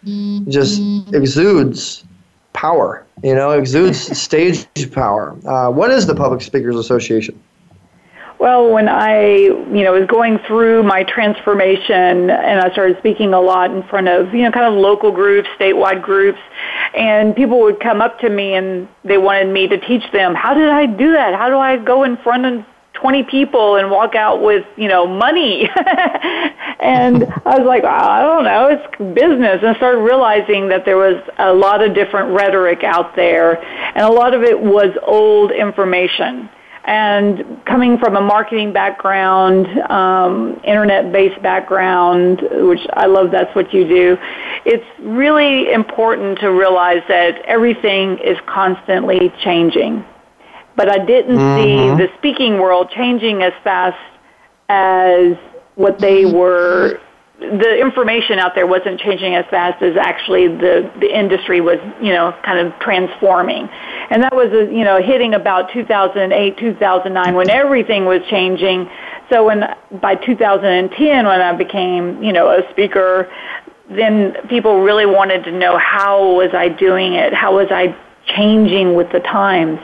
S1: just exudes power. You know, exudes (laughs) stage power. Uh, what is the Public Speakers Association?
S16: Well, when I, you know, was going through my transformation and I started speaking a lot in front of, you know, kind of local groups, statewide groups, and people would come up to me and they wanted me to teach them, how did I do that? How do I go in front of 20 people and walk out with, you know, money? (laughs) and I was like, I don't know, it's business. And I started realizing that there was a lot of different rhetoric out there and a lot of it was old information and coming from a marketing background, um, internet-based background, which I love that's what you do, it's really important to realize that everything is constantly changing. But I didn't
S11: Mhm.
S16: see the speaking world changing as fast as what they were the information out there wasn't changing as fast as actually the the industry was you know kind of transforming. And that was you know hitting about 2008 2009 when everything was changing. So when by 2010 when I became you know a speaker then people really wanted to know how was I doing it? How was I changing with the times?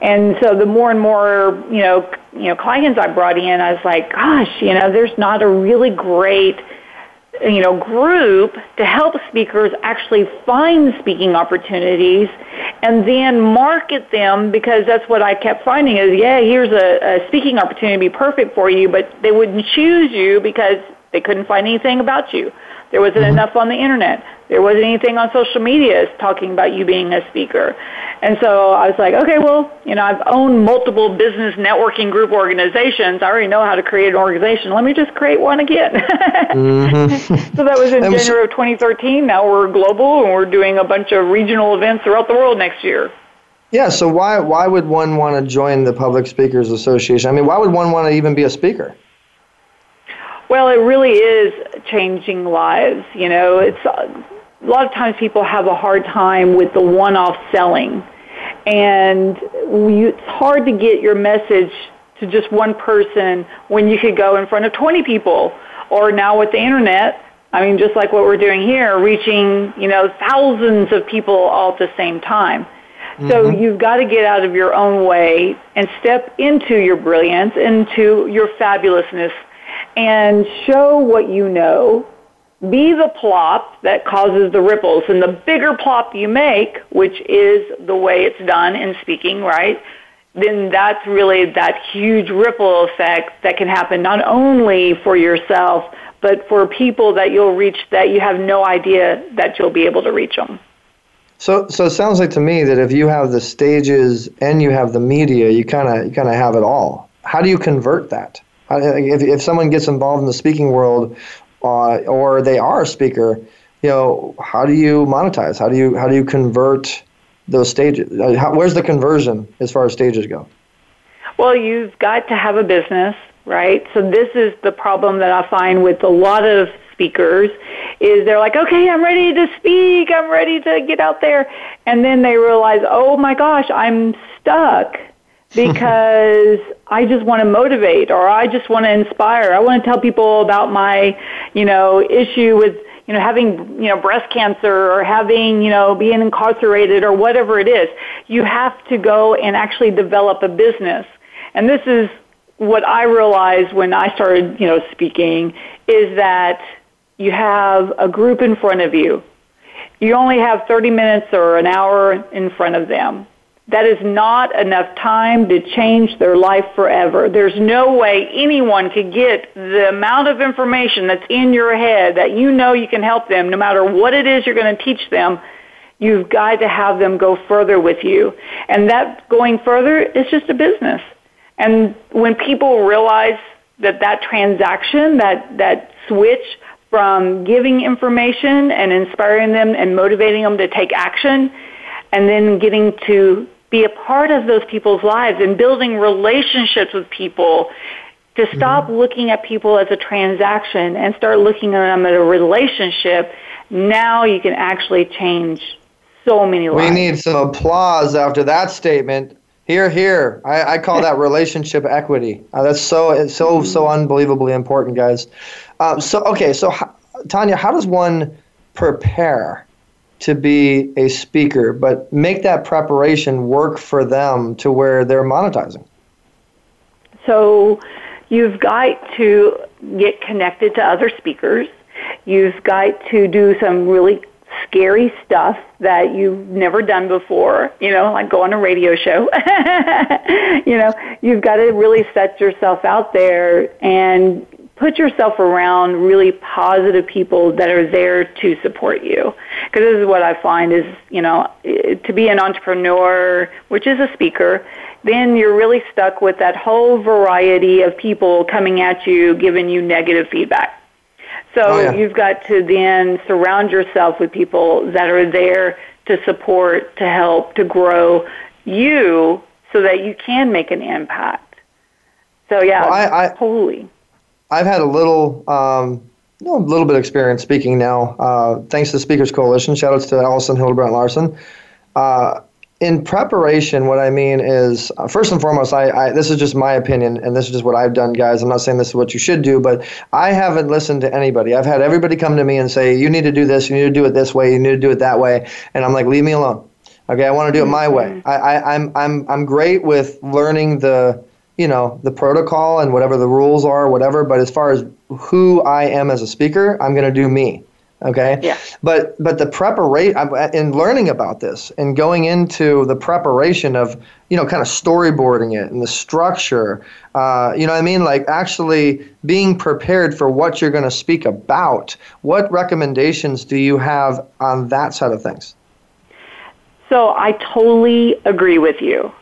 S16: And so the more and more, you know, you know, clients I brought in, I was like, gosh, you know, there's not a really great, you know, group to help speakers actually find speaking opportunities and then market them because that's what I kept finding is, yeah, here's a, a speaking opportunity to be perfect for you, but they wouldn't choose you because they couldn't find anything about you. There wasn't mm-hmm. enough on the internet. There wasn't anything on social media talking about you being a speaker. And so I was like, okay, well, you know, I've owned multiple business networking group organizations. I already know how to create an organization. Let me just create one again.
S1: Mm-hmm. (laughs)
S16: so that was in January of 2013. Now we're global and we're doing a bunch of regional events throughout the world next year.
S1: Yeah, so why why would one want to join the Public Speakers Association? I mean, why would one want to even be a speaker?
S16: Well, it really is changing lives. You know, it's a lot of times people have a hard time with the one-off selling, and it's hard to get your message to just one person when you could go in front of 20 people. Or now with the internet, I mean, just like what we're doing here, reaching you know thousands of people all at the same time. So
S11: Mhm.
S16: you've got to get out of your own way and step into your brilliance, into your fabulousness, and show what you know. Be the plop that causes the ripples. And the bigger plop you make, which is the way it's done in speaking, right? Then that's really that huge ripple effect that can happen not only for yourself, but for people that you'll reach that you have no idea that you'll be able to reach them.
S1: So, so it sounds like to me that if you have the stages and you have the media, you kind of you kind of have it all. How do you convert that? If, if someone gets involved in the speaking world, uh, or they are a speaker, you know, how do you monetize? How do you how do you convert those stages? Uh, How, where's the conversion as far as stages go?
S16: Well, you've got to have a business, right? So this is the problem that I find with a lot of speakers is they're like, "Okay, I'm ready to speak. I'm ready to get out there." And then they realize, "Oh my gosh, I'm stuck." (laughs) because I just want to motivate or I just want to inspire. I want to tell people about my, you know, issue with, you know, having, you know, breast cancer or having, you know, being incarcerated or whatever it is. You have to go and actually develop a business. And this is what I realized when I started, you know, speaking is that you have a group in front of you. You only have 30 minutes or an hour in front of them. That is not enough time to change their life forever. There's no way anyone could get the amount of information that's in your head that you know you can help them no matter what it is you're going to teach them. You've got to have them go further with you. And that going further is just a business. And when people realize that that transaction, that, that switch from giving information and inspiring them and motivating them to take action and then getting to be a part of those people's lives and building relationships with people, to stop looking at people as a transaction and start looking at them as a relationship, now you can actually change so many lives.
S1: We need some applause after that statement. Hear, hear. I, I call that (laughs) relationship equity. Uh, that's so it's so so unbelievably important, guys. Um, so okay, so Tonya, how does one prepare to be a speaker, but make that preparation work for them to where they're monetizing?
S16: So you've got to get connected to other speakers. You've got to do some really scary stuff that you've never done before, you know, like go on a radio show. (laughs) you know, you've got to really set yourself out there and put yourself around really positive people that are there to support you. Because this is what I find is, you know, to be an entrepreneur, which is a speaker, then you're really stuck with that whole variety of people coming at you, giving you negative feedback. So
S1: Oh, yeah.
S16: you've got to then surround yourself with people that are there to support, to help, to grow you so that you can make an impact. So yeah,
S1: Well, I- I-
S16: totally.
S1: I've had a little, um, you know, a little bit of experience speaking now, uh, thanks to the Speakers Coalition. Shout outs to Allison Hildebrandt Larson. Uh, in preparation, what I mean is, uh, first and foremost, I, I this is just my opinion, and this is just what I've done, guys. I'm not saying this is what you should do, but I haven't listened to anybody. I've had everybody come to me and say, "You need to do this. You need to do it this way. You need to do it that way," and I'm like, "Leave me alone." Okay, I want to do it my way. I, I, I'm I'm I'm great with learning the you know the protocol and whatever the rules are, whatever. But as far as who I am as a speaker, I'm going to do me. Okay.
S16: Yeah.
S1: But but the preparation in learning about this and going into the preparation of you know kind of storyboarding it and the structure, uh, you know what I mean? Like actually being prepared for what you're going to speak about. What recommendations do you have on that side of things?
S16: So I totally agree with you.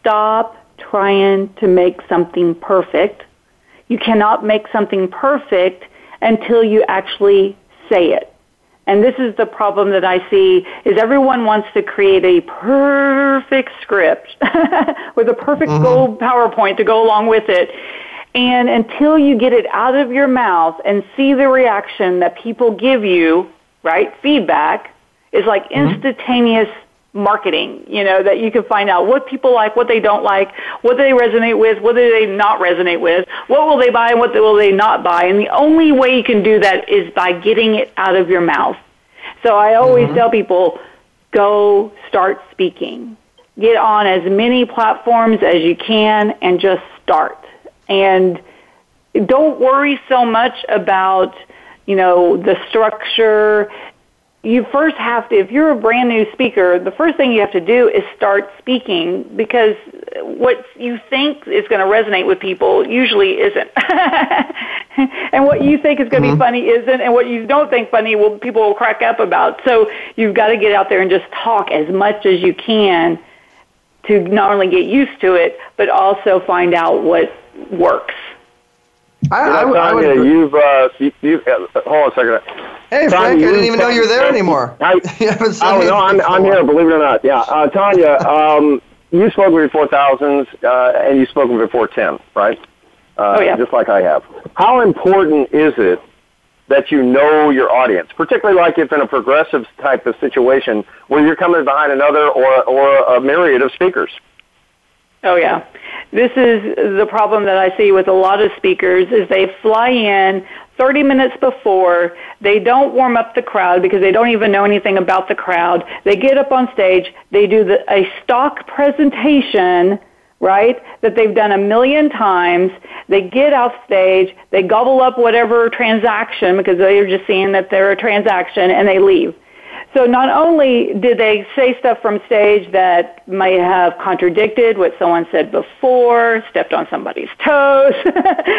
S16: Stop trying to make something perfect. You cannot make something perfect until you actually say it. And this is the problem that I see is everyone wants to create a perfect script (laughs) with a perfect mm-hmm. gold PowerPoint to go along with it. And until you get it out of your mouth and see the reaction that people give you, right? Feedback is like mm-hmm. instantaneous marketing, you know, that you can find out what people like, what they don't like, what they resonate with, what do they not resonate with, what will they buy and what will they not buy. And the only way you can do that is by getting it out of your mouth. So I always mm-hmm. tell people, go start speaking. Get on as many platforms as you can and just start. And don't worry so much about, you know, the structure. You first have to, if you're a brand new speaker, the first thing you have to do is start speaking because what you think is going to resonate with people usually isn't. (laughs) and what you think is going to be mm-hmm. funny isn't, and what you don't think funny will people will crack up about. So you've got to get out there and just talk as much as you can to not only get used to it, but also find out what works.
S1: I,
S4: You
S1: I
S4: know,
S1: I would
S4: Tonya,
S1: agree.
S4: you've, uh, you, you, uh, hold on a second.
S1: Hey,
S4: Tonya,
S1: Frank, I didn't even know you were there anymore.
S4: I, (laughs)
S1: You haven't said
S4: oh, no, I'm, I'm here, believe it or not. Yeah. Uh, Tonya, (laughs) um, you spoke before thousands, uh, and you've spoken before 10, right? Uh,
S16: Oh, yeah.
S4: Just like I have. How important is it that you know your audience, particularly like if in a progressive type of situation where you're coming behind another or, or a myriad of speakers?
S16: Oh yeah. This is the problem that I see with a lot of speakers is they fly in 30 minutes before, they don't warm up the crowd because they don't even know anything about the crowd. They get up on stage, they do the, a stock presentation, right, that they've done a million times. They get off stage, they gobble up whatever transaction because they're just seeing that they're a transaction and they leave. So not only did they say stuff from stage that might have contradicted what someone said before, stepped on somebody's toes,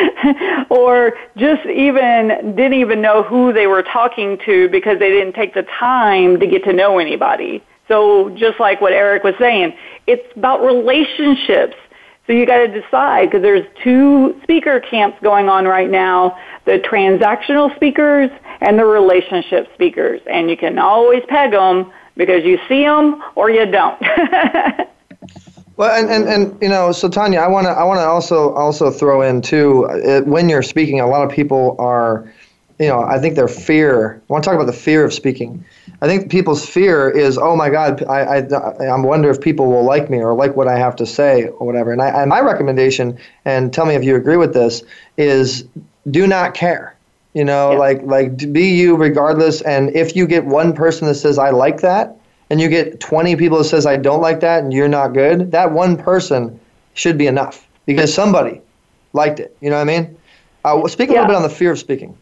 S16: (laughs) or just even didn't even know who they were talking to because they didn't take the time to get to know anybody. So just like what Eric was saying, it's about relationships. So you got to decide because there's two speaker camps going on right now: the transactional speakers and the relationship speakers. And you can always peg them because you see them or you don't. (laughs)
S1: Well, and, and, and you know, so Tonya, I want to I want to also also throw in too uh, when you're speaking, a lot of people are, you know, I think their fear. I want to talk about the fear of speaking. I think people's fear is, oh my God, I, I, I wonder if people will like me or like what I have to say or whatever. And, I, and my recommendation, and tell me if you agree with this, is do not care. You know, yeah. like like be you regardless. And if you get one person that says I like that, and you get 20 people that says I don't like that, and you're not good, that one person should be enough because somebody liked it. You know what I mean? Uh, speak a yeah. little bit on the fear of speaking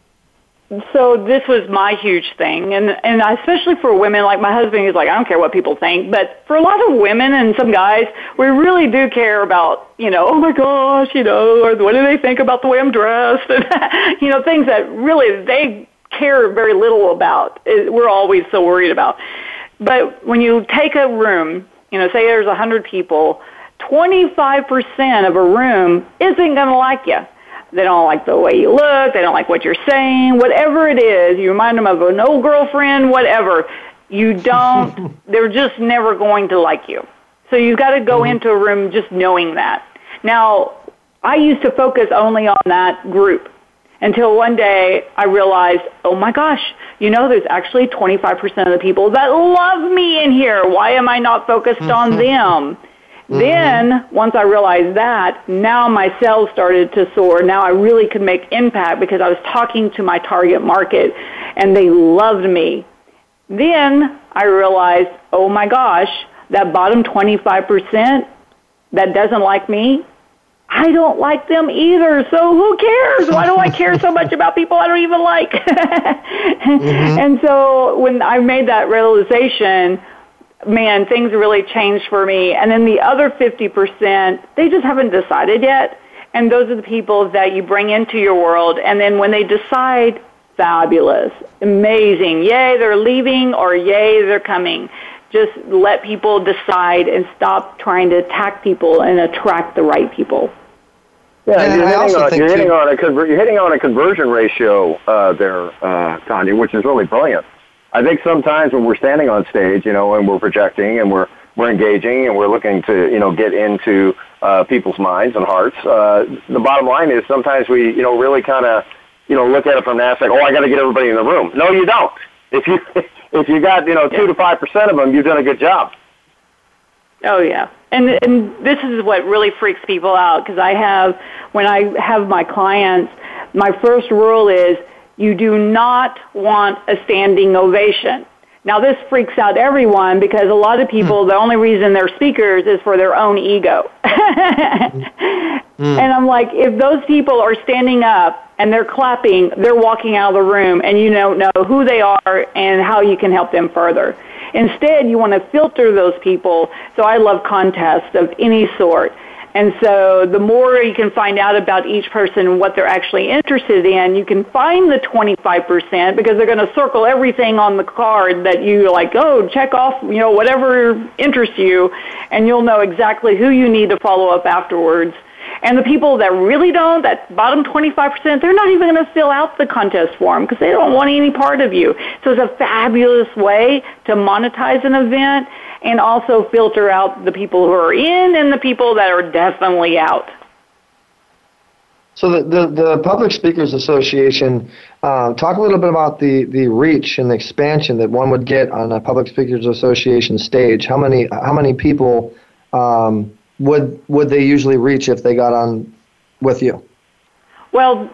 S16: so this was my huge thing. And and especially for women like my husband is like I don't care what people think. But for a lot of women and some guys we really do care about you know oh my gosh you know or what do they think about the way I'm dressed? (laughs) And you know things that really they care very little about eh, we're always so worried about. But when you take a room you know say there's a hundred people 25% of a room isn't going to like you they don't like the way you look. They don't like what you're saying. Whatever it is, you remind them of an old girlfriend, whatever. You don't, (laughs) they're just never going to like you. So you've got to go mm-hmm. into a room just knowing that. Now, I used to focus only on that group until one day I realized, oh my gosh, you know, there's actually 25% of the people that love me in here. Why am I not focused on (laughs) them? Mm-hmm. Then, once I realized that, now my sales started to soar. Now I really could make impact because I was talking to my target market and they loved me. Then I realized, oh my gosh, that bottom 25% that doesn't like me, I don't like them either. So who cares? Why do I care so much about people I don't even like? (laughs) mm-hmm. And so when I made that realization, man, things really changed for me. And then the other 50%, they just haven't decided yet. And those are the people that you bring into your world. And then when they decide, fabulous, amazing, yay, they're leaving or yay, they're coming. Just let people decide and stop trying to attack people and attract the right people.
S4: Yeah, and you're, hitting on, you're hitting on, a you're hitting on a conversion ratio uh, there, uh, Tonya, which is really brilliant. I think sometimes when we're standing on stage, you know, and we're projecting and we're we're engaging and we're looking to you know get into uh, people's minds and hearts. Uh, the bottom line is sometimes we you know really kind of you know look at it from the aspect, oh, I got to get everybody in the room. No, you don't. If you (laughs) if you got you know two to five percent of them, you've done a good job.
S16: Oh yeah, and and this is what really freaks people out because I have when I have my clients, my first rule is you do not want a standing ovation. Now this freaks out everyone because a lot of people, mm. the only reason they're speakers is for their own ego. mm. And I'm like, if those people are standing up and they're clapping, they're walking out of the room and you don't know who they are and how you can help them further. Instead, you want to filter those people. So I love contests of any sort. And so the more you can find out about each person and what they're actually interested in, you can find the 25% because they're going to circle everything on the card that you like, oh, check off, you know, whatever interests you, and you'll know exactly who you need to follow up afterwards. And the people that really don't, that bottom 25%, they're not even going to fill out the contest form because they don't want any part of you. So it's a fabulous way to monetize an event and also filter out the people who are in and the people that are definitely out.
S1: So the, the, the Public Speakers Association, uh, talk a little bit about the, the reach and the expansion that one would get on a Public Speakers Association stage. How many how many people um, would would they usually reach if they got on with you?
S16: Well,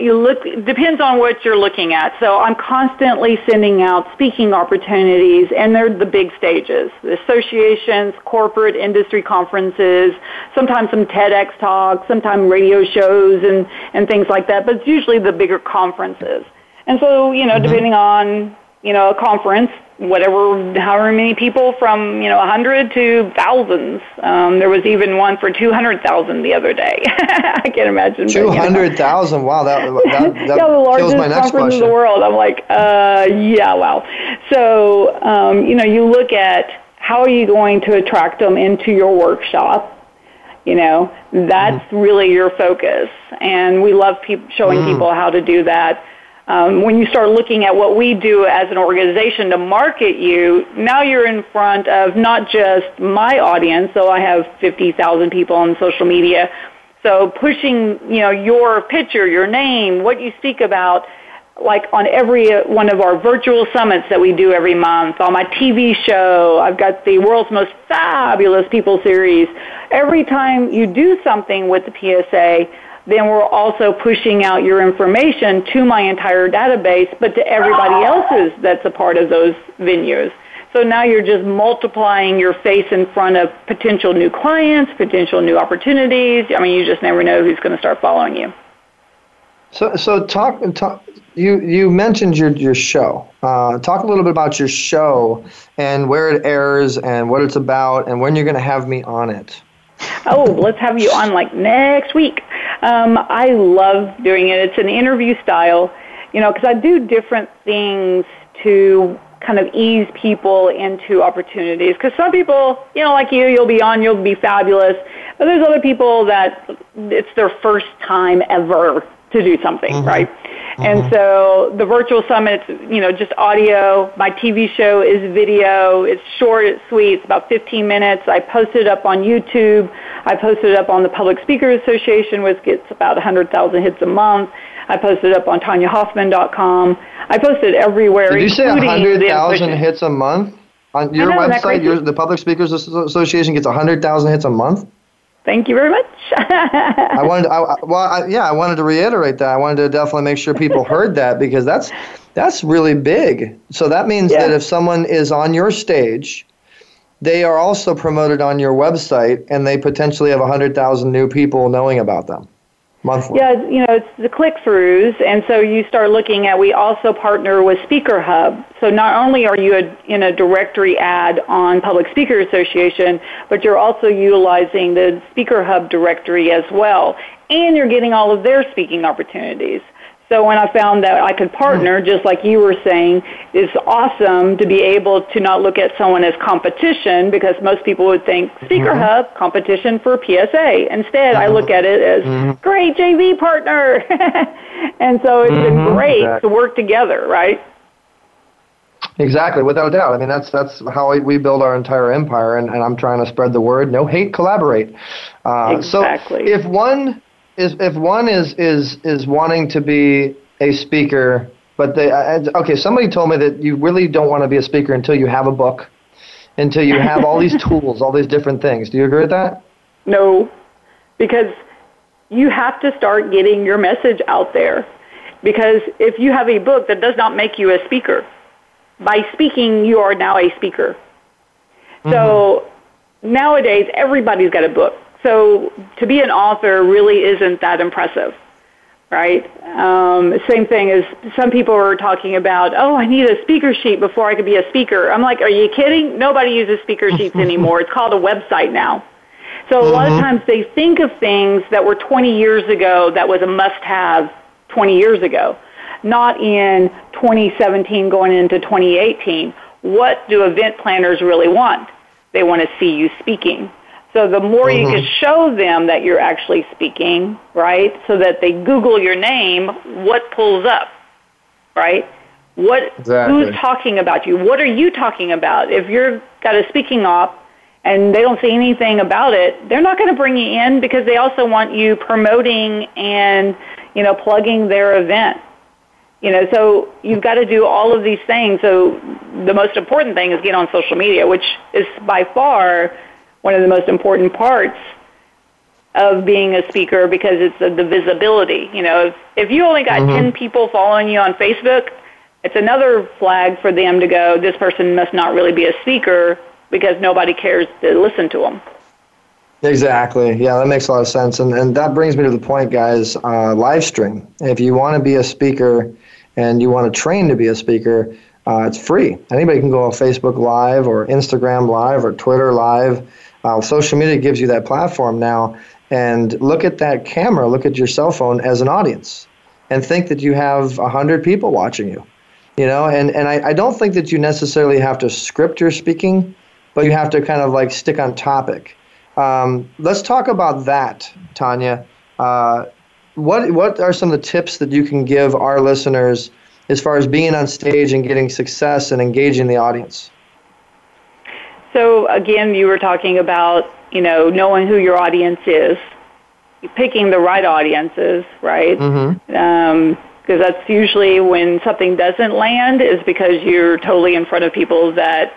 S16: you look depends on what you're looking at. So I'm constantly sending out speaking opportunities, and they're the big stages: the associations, corporate industry conferences, sometimes some TEDx talks, sometimes radio shows, and and things like that. But it's usually the bigger conferences. And so, you know, mm-hmm. depending on you know a conference, whatever, however many people from you know a hundred to thousands. Um, there was even one for two hundred thousand the other day. (laughs) I can't imagine.
S1: Two hundred thousand! Wow, that that, that (laughs)
S16: yeah, the largest conference
S1: question.
S16: in the world. I'm like, uh, yeah, wow. So um, you know, you look at how are you going to attract them into your workshop. You know, that's mm. really your focus, and we love pe- showing mm. people how to do that um, when you start looking at what we do as an organization to market you, now you're in front of not just my audience. So I have 50,000 people on social media. So pushing, you know, your picture, your name, what you speak about, like on every one of our virtual summits that we do every month, on my TV show, I've got the world's most fabulous people series. Every time you do something with the PSA, then we're also pushing out your information to my entire database, but to everybody else's that's a part of those venues. So now you're just multiplying your face in front of potential new clients, potential new opportunities. I mean, you just never know who's going to start following you.
S1: So, so talk, talk. You you mentioned your your show. Uh, talk a little bit about your show and where it airs and what it's about and when you're going to have me on it.
S16: Oh, let's have you on like next week. Um, I love doing it. It's an interview style, you know, because I do different things to kind of ease people into opportunities. Because some people, you know, like you, you'll be on, you'll be fabulous. But there's other people that it's their first time ever to do something, mm-hmm. right? Mm-hmm. And so the virtual summit, you know, just audio. My TV show is video. It's short, it's sweet. It's about 15 minutes. I posted it up on YouTube. I posted it up on the Public Speakers Association, which gets about 100,000 hits a month. I posted it up on TonyaHofmann.com. I posted it everywhere.
S1: Did you say 100,000 hits a month? On your know, website, your, the Public Speakers Association gets 100,000 hits a month?
S16: Thank you very much.
S1: I wanted, I, well, I, yeah, I wanted to reiterate that. I wanted to definitely make sure people heard that because that's that's really big. So that means yeah. that if someone is on your stage, they are also promoted on your website, and they potentially have hundred thousand new people knowing about them monthly.
S16: Yeah, you know, it's the click throughs. And so you start looking at, we also partner with Speaker Hub. So not only are you in a directory ad on Public Speaker Association, but you're also utilizing the Speaker Hub directory as well. And you're getting all of their speaking opportunities. So when I found that I could partner, just like you were saying, it's awesome to be able to not look at someone as competition because most people would think Speaker mm-hmm. Hub competition for PSA. Instead, mm-hmm. I look at it as mm-hmm. great JV partner, (laughs) and so it's been mm-hmm. great exactly. to work together, right?
S1: Exactly, without a doubt. I mean, that's that's how we build our entire empire, and, and I'm trying to spread the word. No hate, collaborate.
S16: Uh, exactly.
S1: So if one is if one is is is wanting to be a speaker, but they okay, somebody told me that you really don't want to be a speaker until you have a book, until you have all these (laughs) tools, all these different things. Do you agree with that?
S16: No, because you have to start getting your message out there. Because if you have a book that does not make you a speaker, by speaking you are now a speaker. Mm-hmm. So nowadays everybody's got a book so to be an author really isn't that impressive, right? Um, same thing as some people are talking about, oh, I need a speaker sheet before I could be a speaker. I'm like, are you kidding? Nobody uses speaker sheets (laughs) anymore. It's called a website now. So a mm-hmm. lot of mm-hmm. times they think of things that were 20 years ago that was a must-have 20 years ago, not in 2017 going into 2018. What do event planners really want? They want to see you speaking. So the more mm-hmm. you can show them that you're actually speaking, right, so that they Google your name, what pulls up, right? What exactly. who's talking about you? What are you talking about? If you're got a speaking op and they don't see anything about it, they're not going to bring you in because they also want you promoting and you know plugging their event. You know, so you've got to do all of these things. So the most important thing is get on social media, which is by far one of the most important parts of being a speaker because it's the, the visibility. You know, if, if you only got mm-hmm. 10 people following you on Facebook, it's another flag for them to go, this person must not really be a speaker because nobody cares to listen to them.
S1: Exactly. Yeah, that makes a lot of sense. And, and that brings me to the point, guys uh, live stream. If you want to be a speaker and you want to train to be a speaker, uh, it's free. Anybody can go on Facebook Live or Instagram Live or Twitter Live uh, social media gives you that platform now, and look at that camera, look at your cell phone as an audience, and think that you have a hundred people watching you. You know, and and I, I don't think that you necessarily have to script your speaking, but you have to kind of like stick on topic. Um, let's talk about that, Tonya. Uh, what what are some of the tips that you can give our listeners as far as being on stage and getting success and engaging the audience?
S16: So again, you were talking about you know knowing who your audience is, picking the right audiences, right?
S1: Mm-hmm.
S16: Um, because that's usually when something doesn't land is because you're totally in front of people that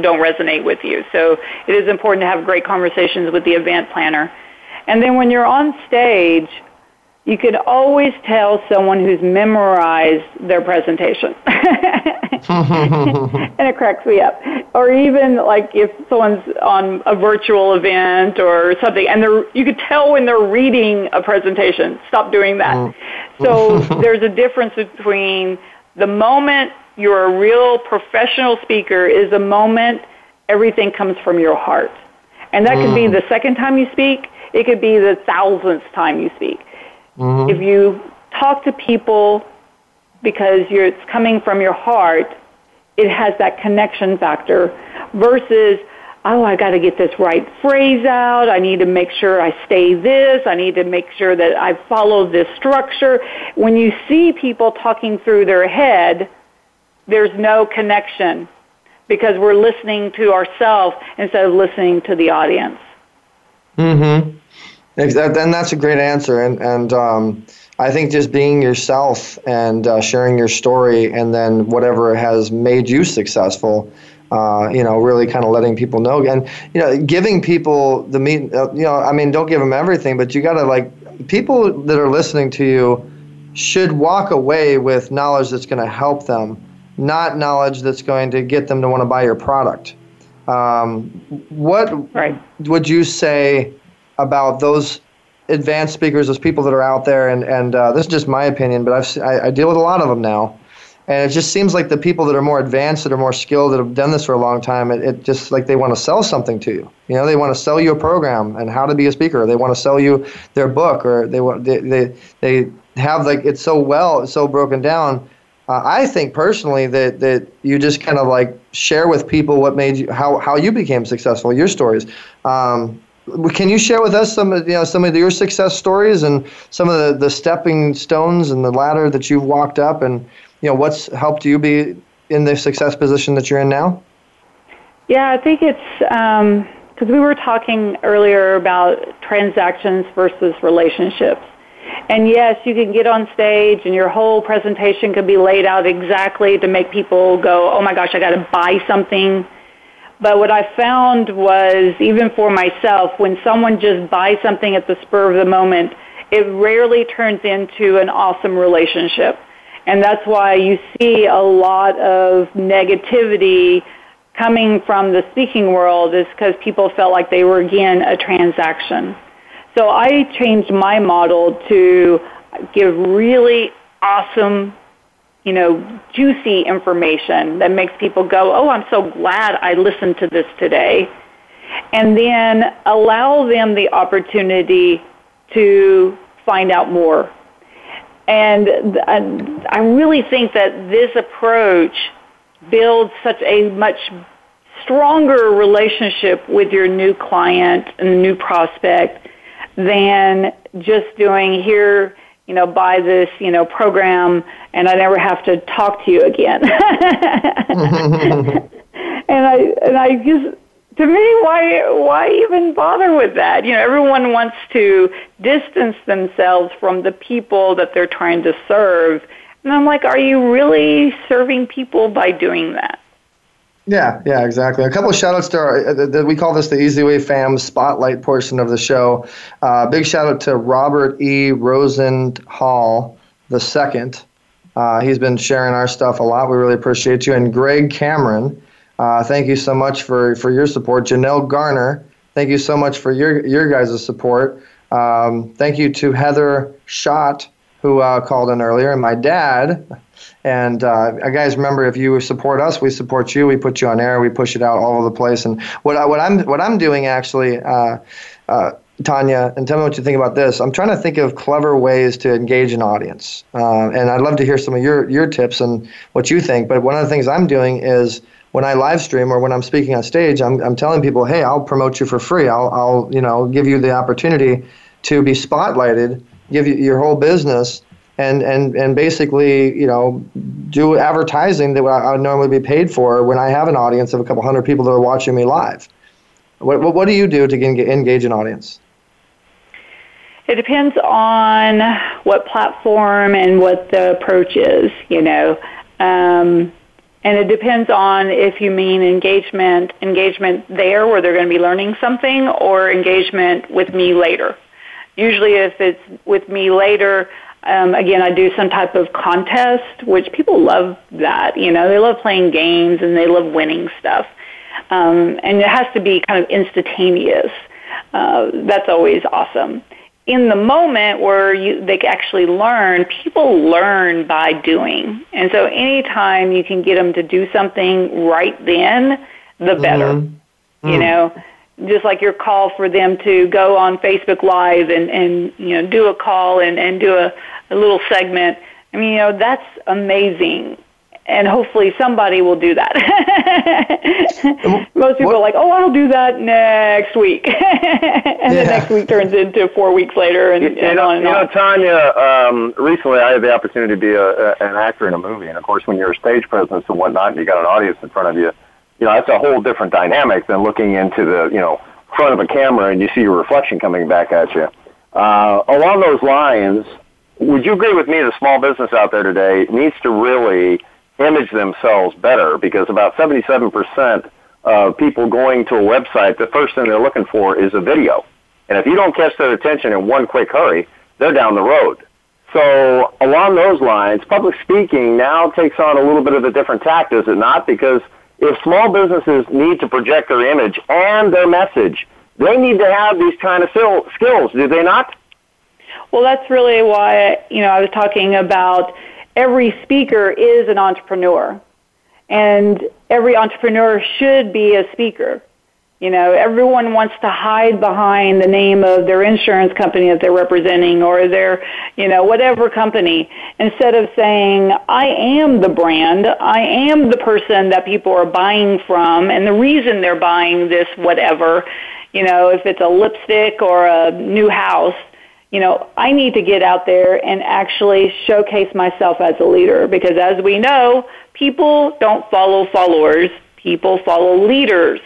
S16: don't resonate with you. So it is important to have great conversations with the event planner. And then when you're on stage, you can always tell someone who's memorized their presentation. (laughs) and it cracks me up. Or even like if someone's on a virtual event or something, and they're you could tell when they're reading a presentation. Stop doing that.
S1: Mm.
S16: So (laughs) there's a difference between the moment you're a real professional speaker is the moment everything comes from your heart. And that could be
S1: Mm.
S16: the second time you speak, it could be the thousandth time you speak.
S1: Mhm.
S16: If you talk to people because you're, it's coming from your heart, it has that connection factor versus, oh, I got to get this right phrase out. I need to make sure I stay this. I need to make sure that I follow this structure. When you see people talking through their head, there's no connection because we're listening to ourselves instead of listening to the audience.
S1: Mm-hmm. And that's a great answer. And and um, I think just being yourself and uh, sharing your story, and then whatever has made you successful, uh, you know, really kind of letting people know, and you know, giving people the meat. Uh, you know, I mean, don't give them everything, but you got to like people that are listening to you should walk away with knowledge that's going to help them, not knowledge that's going to get them to want to buy your product. Um, what would you say about those advanced speakers, those people that are out there? And, and uh, this is just my opinion, but I've, I, I deal with a lot of them now. And it just seems like the people that are more advanced, that are more skilled, that have done this for a long time, it, it just like they want to sell something to you. You know, they want to sell you a program and how to be a speaker. They want to sell you their book, or they want they they, they have like it's so well, so broken down. Uh, I think personally that that you just kind of like share with people what made you how how you became successful, your stories. Um, can you share with us some of you know some of your success stories and some of the, the stepping stones and the ladder that you've walked up and you know what's helped you be in the success position that you're in now?
S16: Yeah, I think it's um, because we were talking earlier about transactions versus relationships. And yes, you can get on stage and your whole presentation can be laid out exactly to make people go, oh my gosh, I got to buy something. But what I found was, even for myself, when someone just buys something at the spur of the moment, it rarely turns into an awesome relationship. And that's why you see a lot of negativity coming from the speaking world is because people felt like they were, again, a transaction. So I changed my model to give really awesome, you know, juicy information that makes people go, oh, I'm so glad I listened to this today. And then allow them the opportunity to find out more. And I really think that this approach builds such a much stronger relationship with your new client and new prospect than just doing here, you know, buy this, you know, program and I never have to talk to you again. (laughs) and I and I just to me why why even bother with that? You know, everyone wants to distance themselves from the people that they're trying to serve. And I'm like, are you really serving people by doing that?
S1: Yeah, yeah, exactly. A couple of shout outs to our, uh, we call this the Easy Way Fam spotlight portion of the show. Uh, big shout out to Robert E. Rosenhall the second. Uh, he's been sharing our stuff a lot. We really appreciate you. And Greg Cameron, uh, thank you so much for, for your support. Janelle Garner, thank you so much for your your guys' support. Um, thank you to Heather Shott, who uh, called in earlier, and my dad. And uh, guys, remember, if you support us, we support you. We put you on air. We push it out all over the place. And what I, what I'm what I'm doing actually, uh, uh, Tonya, and tell me what you think about this. I'm trying to think of clever ways to engage an audience, uh, and I'd love to hear some of your your tips and what you think. But one of the things I'm doing is when I live stream or when I'm speaking on stage, I'm I'm telling people, hey, I'll promote you for free. I'll I'll you know give you the opportunity to be spotlighted give you your whole business and and and basically you know do advertising that I would normally be paid for when I have an audience of a couple hundred people that are watching me live. What what, what do you do to engage an audience?
S16: It depends on what platform and what the approach is, you know. Um, and it depends on if you mean engagement, engagement there where they're going to be learning something or engagement with me later. Usually if it's with me later, um, again, I do some type of contest, which people love that. You know, they love playing games and they love winning stuff. Um, and it has to be kind of instantaneous. Uh, that's always awesome in the moment where you, they actually learn, people learn by doing. And so anytime you can get them to do something right then, the better. Mm-hmm. You mm. know, just like your call for them to go on Facebook Live and, and you know, do a call and, and do a, a little segment. I mean, you know, that's amazing and hopefully somebody will do that. (laughs) Most people what? are like, "Oh, I'll do that next week," (laughs) and yeah. the next week turns into four weeks later, and,
S2: you,
S16: and
S2: know,
S16: on and
S2: you
S16: on.
S2: know, Tonya. Um, recently, I had the opportunity to be a, a, an actor in a movie, and of course, when you're a stage presence and whatnot, and you got an audience in front of you, you know that's a whole different dynamic than looking into the you know front of a camera and you see your reflection coming back at you. Uh, along those lines, would you agree with me? The small business out there today needs to really image themselves better because about 77% of people going to a website, the first thing they're looking for is a video. And if you don't catch their attention in one quick hurry, they're down the road. So along those lines, public speaking now takes on a little bit of a different tact, does it not? Because if small businesses need to project their image and their message, they need to have these kind of skills, do they not?
S16: Well, that's really why, you know, I was talking about every speaker is an entrepreneur. And every entrepreneur should be a speaker. You know, everyone wants to hide behind the name of their insurance company that they're representing or their, you know, whatever company instead of saying, I am the brand, I am the person that people are buying from and the reason they're buying this whatever, you know, if it's a lipstick or a new house, you know, I need to get out there and actually showcase myself as a leader because as we know, people don't follow followers, people follow leaders.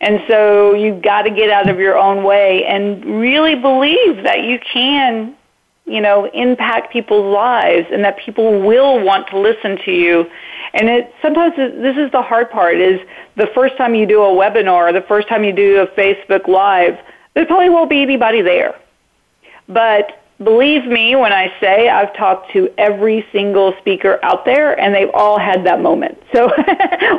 S16: And so you've got to get out of your own way and really believe that you can, you know, impact people's lives and that people will want to listen to you. And it sometimes this is the hard part is the first time you do a webinar, the first time you do a Facebook live, there probably won't be anybody there but believe me when I say I've talked to every single speaker out there and they've all had that moment. (laughs) So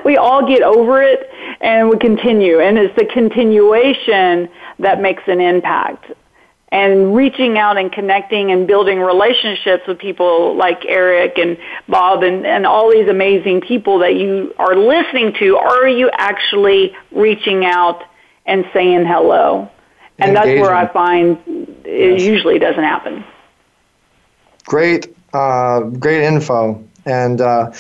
S16: we all get over it and we continue. And it's the continuation that makes an impact. And reaching out and connecting and building relationships with people like Eric and Bob and, and all these amazing people that you are listening to, are you actually reaching out and saying hello? and that's where I find it yes. usually doesn't happen.
S1: Great, uh, great info. And uh,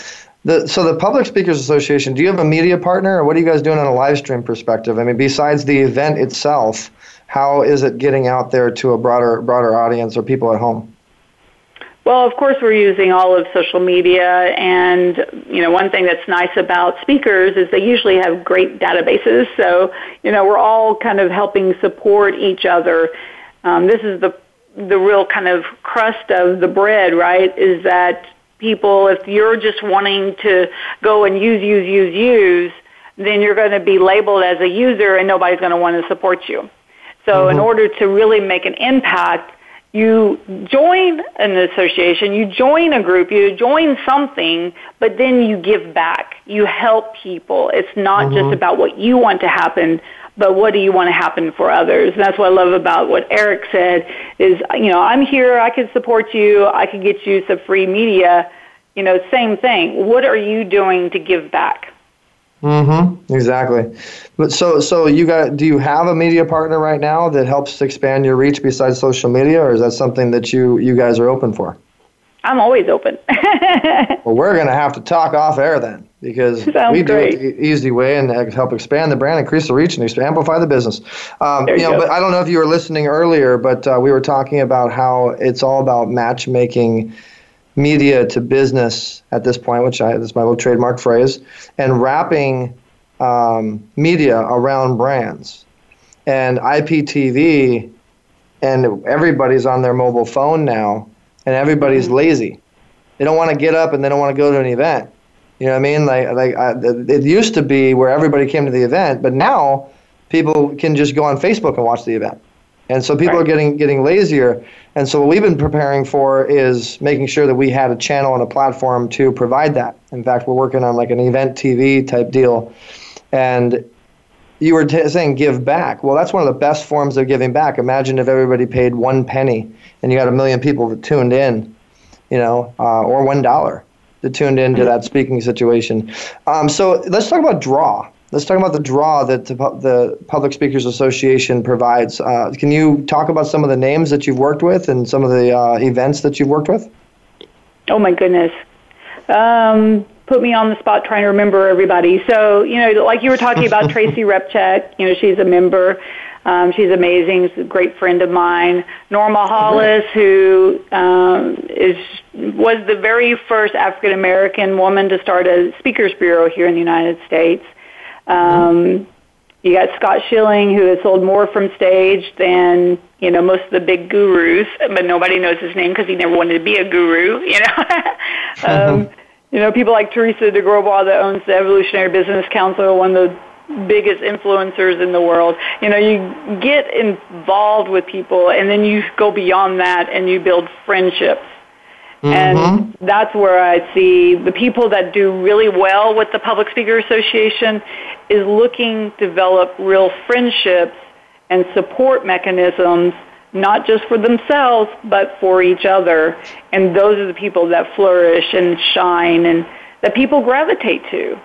S1: the, so the Public Speakers Association, do you have a media partner, or what are you guys doing on a live stream perspective? I mean, besides the event itself, how is it getting out there to a broader broader audience or people at home?
S16: Well, of course, we're using all of social media, and you know, one thing that's nice about speakers is they usually have great databases. So, you know, we're all kind of helping support each other. Um, this is the the real kind of crust of the bread, right? Is that people, if you're just wanting to go and use, use, use, use, then you're going to be labeled as a user, and nobody's going to want to support you. So, mm-hmm. in order to really make an impact you join an association, you join a group, you join something, but then you give back. You help people. It's not mm-hmm. just about what you want to happen, but what do you want to happen for others? And that's what I love about what Eric said is, you know, I'm here, I can support you, I can get you some free media. You know, same thing. What are you doing to give back?
S1: Mm-hmm. Exactly. But so so you got do you have a media partner right now that helps expand your reach besides social media, or is that something that you you guys are open for?
S16: I'm always open. (laughs)
S1: well, we're going to have to talk off air then because
S16: Sounds
S1: we do
S16: great.
S1: it the easy way and help expand the brand, increase the reach, and amplify the business. Um, you
S16: you
S1: know,
S16: go.
S1: but I don't know if you were listening earlier, but uh, we were talking about how it's all about matchmaking media to business at this point, which I, this is my little trademark phrase, and wrapping um, media around brands. And IPTV, and everybody's on their mobile phone now, and everybody's lazy. They don't want to get up and they don't want to go to an event. You know what I mean? Like, like I, it used to be where everybody came to the event, but now people can just go on Facebook and watch the event. And so people are getting getting lazier. And so what we've been preparing for is making sure that we had a channel and a platform to provide that. In fact, we're working on like an event TV type deal. And you were t- saying give back. Well, that's one of the best forms of giving back. Imagine if everybody paid one penny and you had a million people that tuned in, you know, uh, or one dollar that tuned into that speaking situation. Um, so let's talk about draw. Let's talk about the draw that the, the Public Speakers Association provides. Uh, can you talk about some of the names that you've worked with and some of the uh, events that you've worked with?
S16: Oh my goodness. Um, put me on the spot trying to remember everybody. So, you know, like you were talking about (laughs) Tracy Repchuk, you know, she's a member. Um, she's amazing. She's a great friend of mine. Norma Hollis, who um, is was the very first African American woman to start a speakers bureau here in the United States. Um, you got Scott Schilling, who has sold more from stage than you know most of the big gurus, but nobody knows his name because he never wanted to be a guru. You know, (laughs) um, you know people like Teresa de that owns the Evolutionary Business Council, one of the biggest influencers in the world. You know, you get involved with people, and then you go beyond that, and you build friendships. Mm-hmm. And that's where I see the people that do really well with the Public Speaker Association is looking to develop real friendships and support mechanisms, not just for themselves, but for each other. And those are the people that flourish and shine and that people gravitate to.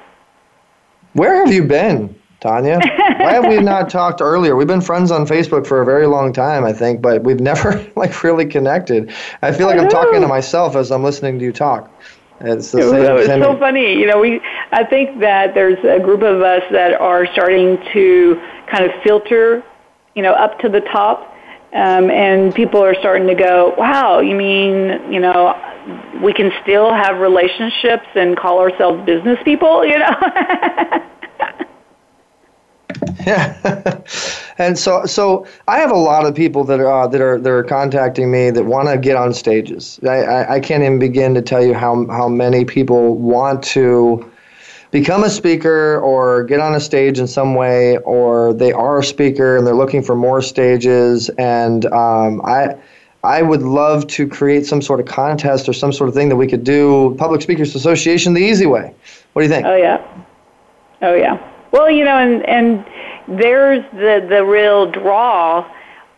S1: Where have you been, Tonya? Why have we not (laughs) talked earlier? We've been friends on Facebook for a very long time, I think, but we've never (laughs) like really connected. I feel like I'm talking to myself as I'm listening to you talk. It's the same.
S16: it was
S1: same-
S16: so funny. You know, we I think that there's a group of us that are starting to kind of filter, you know, up to the top. Um, and people are starting to go, wow, you mean, you know, we can still have relationships and call ourselves business people, you know? (laughs) (laughs)
S1: Yeah, and so so I have a lot of people that are uh, that are that are contacting me that want to get on stages. I, I, I can't even begin to tell you how how many people want to become a speaker or get on a stage in some way, or they are a speaker and they're looking for more stages. And um, I. I would love to create some sort of contest or some sort of thing that we could do. Public Speakers Association, the easy way. What do you think?
S16: Oh yeah. Oh yeah. Well, you know, and and there's the the real draw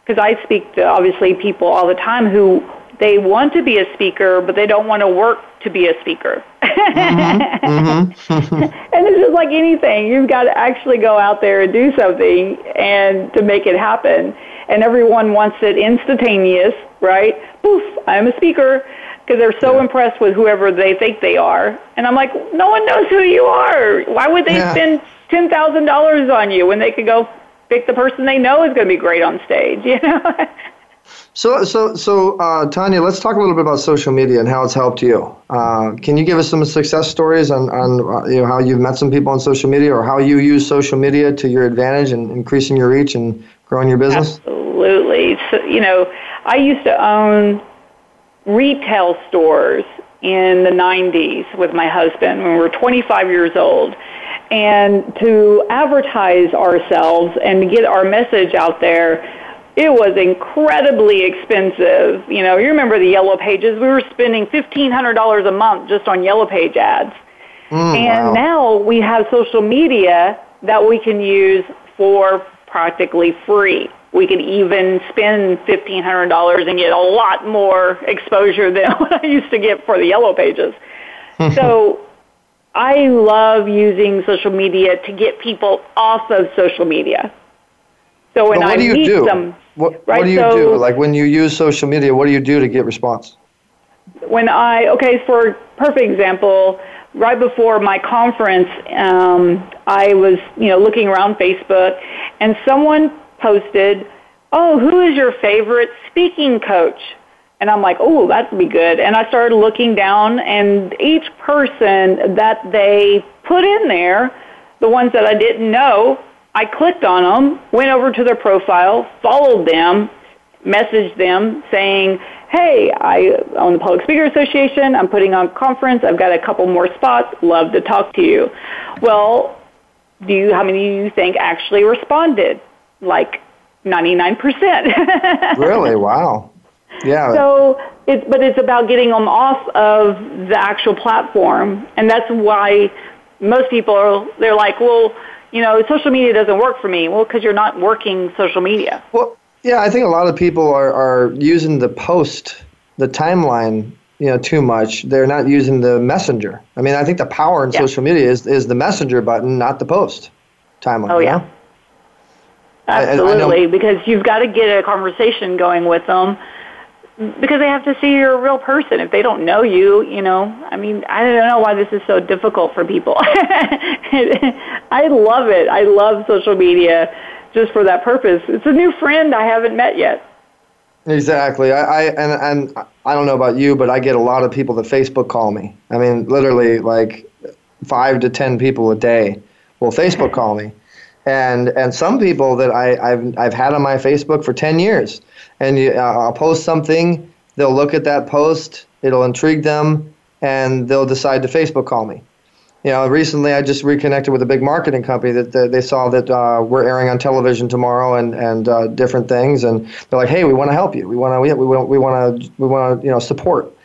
S16: because I speak to obviously people all the time who they want to be a speaker, but they don't want to work to be a speaker. (laughs)
S1: Mm-hmm.
S16: and it's just like anything. You've got to actually go out there and do something and to make it happen. And everyone wants it instantaneous, right? Poof, I'm a speaker because they're so impressed with whoever they think they are. And I'm like, no one knows who you are. Why would they
S1: Yeah.
S16: spend $10,000 on you when they could go pick the person they know is going to be great on stage, (laughs) you know?
S1: So, so, so, uh, Tonya, let's talk a little bit about social media and how it's helped you. Uh, can you give us some success stories on, on uh, you know, how you've met some people on social media or how you use social media to your advantage and increasing your reach and growing your business?
S16: Absolutely. So, you know, I used to own retail stores in the 90s with my husband when we were 25 years old. And to advertise ourselves and to get our message out there, it was incredibly expensive. You know, you remember the yellow pages? We were spending $1,500 a month just on yellow page ads.
S1: Mm,
S16: and now we have social media that we can use for practically free. We can even spend fifteen hundred dollars and get a lot more exposure than (laughs) what I used to get for the yellow pages. (laughs) so I love using social media to get people off of social media. So when
S1: what
S16: I
S1: do you
S16: meet
S1: do?
S16: them,
S1: What,
S16: right,
S1: what do you
S16: so-
S1: do? Like when you use social media, what do you do to get response?
S16: when I okay for perfect example, right before my conference, um, I was you know looking around Facebook, and someone posted, "Oh, who is your favorite speaking coach?" And I'm like, "Oh, that'd be good." And I started looking down, and each person that they put in there, the ones that I didn't know, I clicked on them, went over to their profile, followed them, messaged them saying, hey, I own the Public Speaker Association. I'm putting on a conference. I've got a couple more spots. Love to talk to you. Well, do you, how many do you think actually responded? Like 99%. (laughs)
S1: really? Wow. Yeah.
S16: So it's, but it's about getting them off of the actual platform. And that's why most people are, they're like, well, you know, social media doesn't work for me. Well, because you're not working social media.
S1: Well, yeah, I think a lot of people are, are using the post, the timeline, you know, too much. They're not using the messenger. I mean, I think the power in yeah. social media is, is the messenger button, not the post timeline.
S16: Oh, yeah. Absolutely, I, I because you've got to get a conversation going with them because they have to see you're a real person. If they don't know you, you know, I mean, I don't know why this is so difficult for people. (laughs) I love it. I love social media just for that purpose. It's a new friend I haven't met yet.
S1: Exactly. I, I and and I don't know about you, but I get a lot of people that Facebook call me. I mean, literally like five to ten people a day will Facebook call me, and and some people that I, I've I've had on my Facebook for ten years, and you, uh, I'll post something, they'll look at that post, it'll intrigue them, and they'll decide to Facebook call me you know, recently I just reconnected with a big marketing company that, that they saw that uh, we're airing on television tomorrow and and uh, different things, and they're like, hey, we want to help you. We want to we want we want to we want to you know support.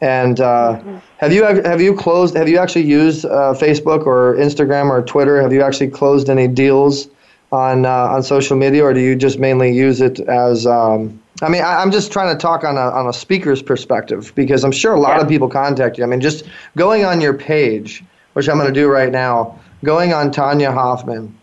S1: And uh, mm-hmm. have you have you closed? Have you actually used uh, Facebook or Instagram or Twitter? Have you actually closed any deals on uh, on social media, or do you just mainly use it as? Um, I mean, I, am just trying to talk on a on a speaker's perspective because I'm sure a lot yeah. of people contact you. I mean, just going on your page which I'm going to do right now, going on Tonya Hofmann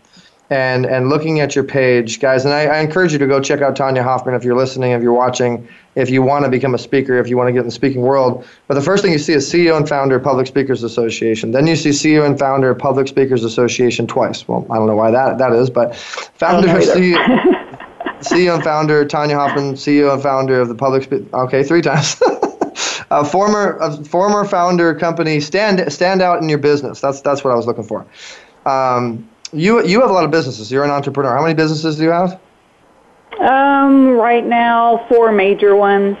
S1: and and looking at your page, guys. And I, I, encourage you to go check out Tonya Hofmann if you're listening, if you're watching, if you want to become a speaker, if you want to get in the speaking world. But the first thing you see is CEO and founder of Public Speakers Association. Then you see CEO and founder of Public Speakers Association twice. Well, I don't know why that that is, but founder CEO, (laughs) CEO and founder Tonya Hofmann, CEO and founder of the Public. Spe- okay, three times. (laughs) a former a former founder company stand stand out in your business. That's that's what I was looking for. Um, you you have a lot of businesses. You're an entrepreneur. How many businesses do you have?
S16: Um, right now, four major ones.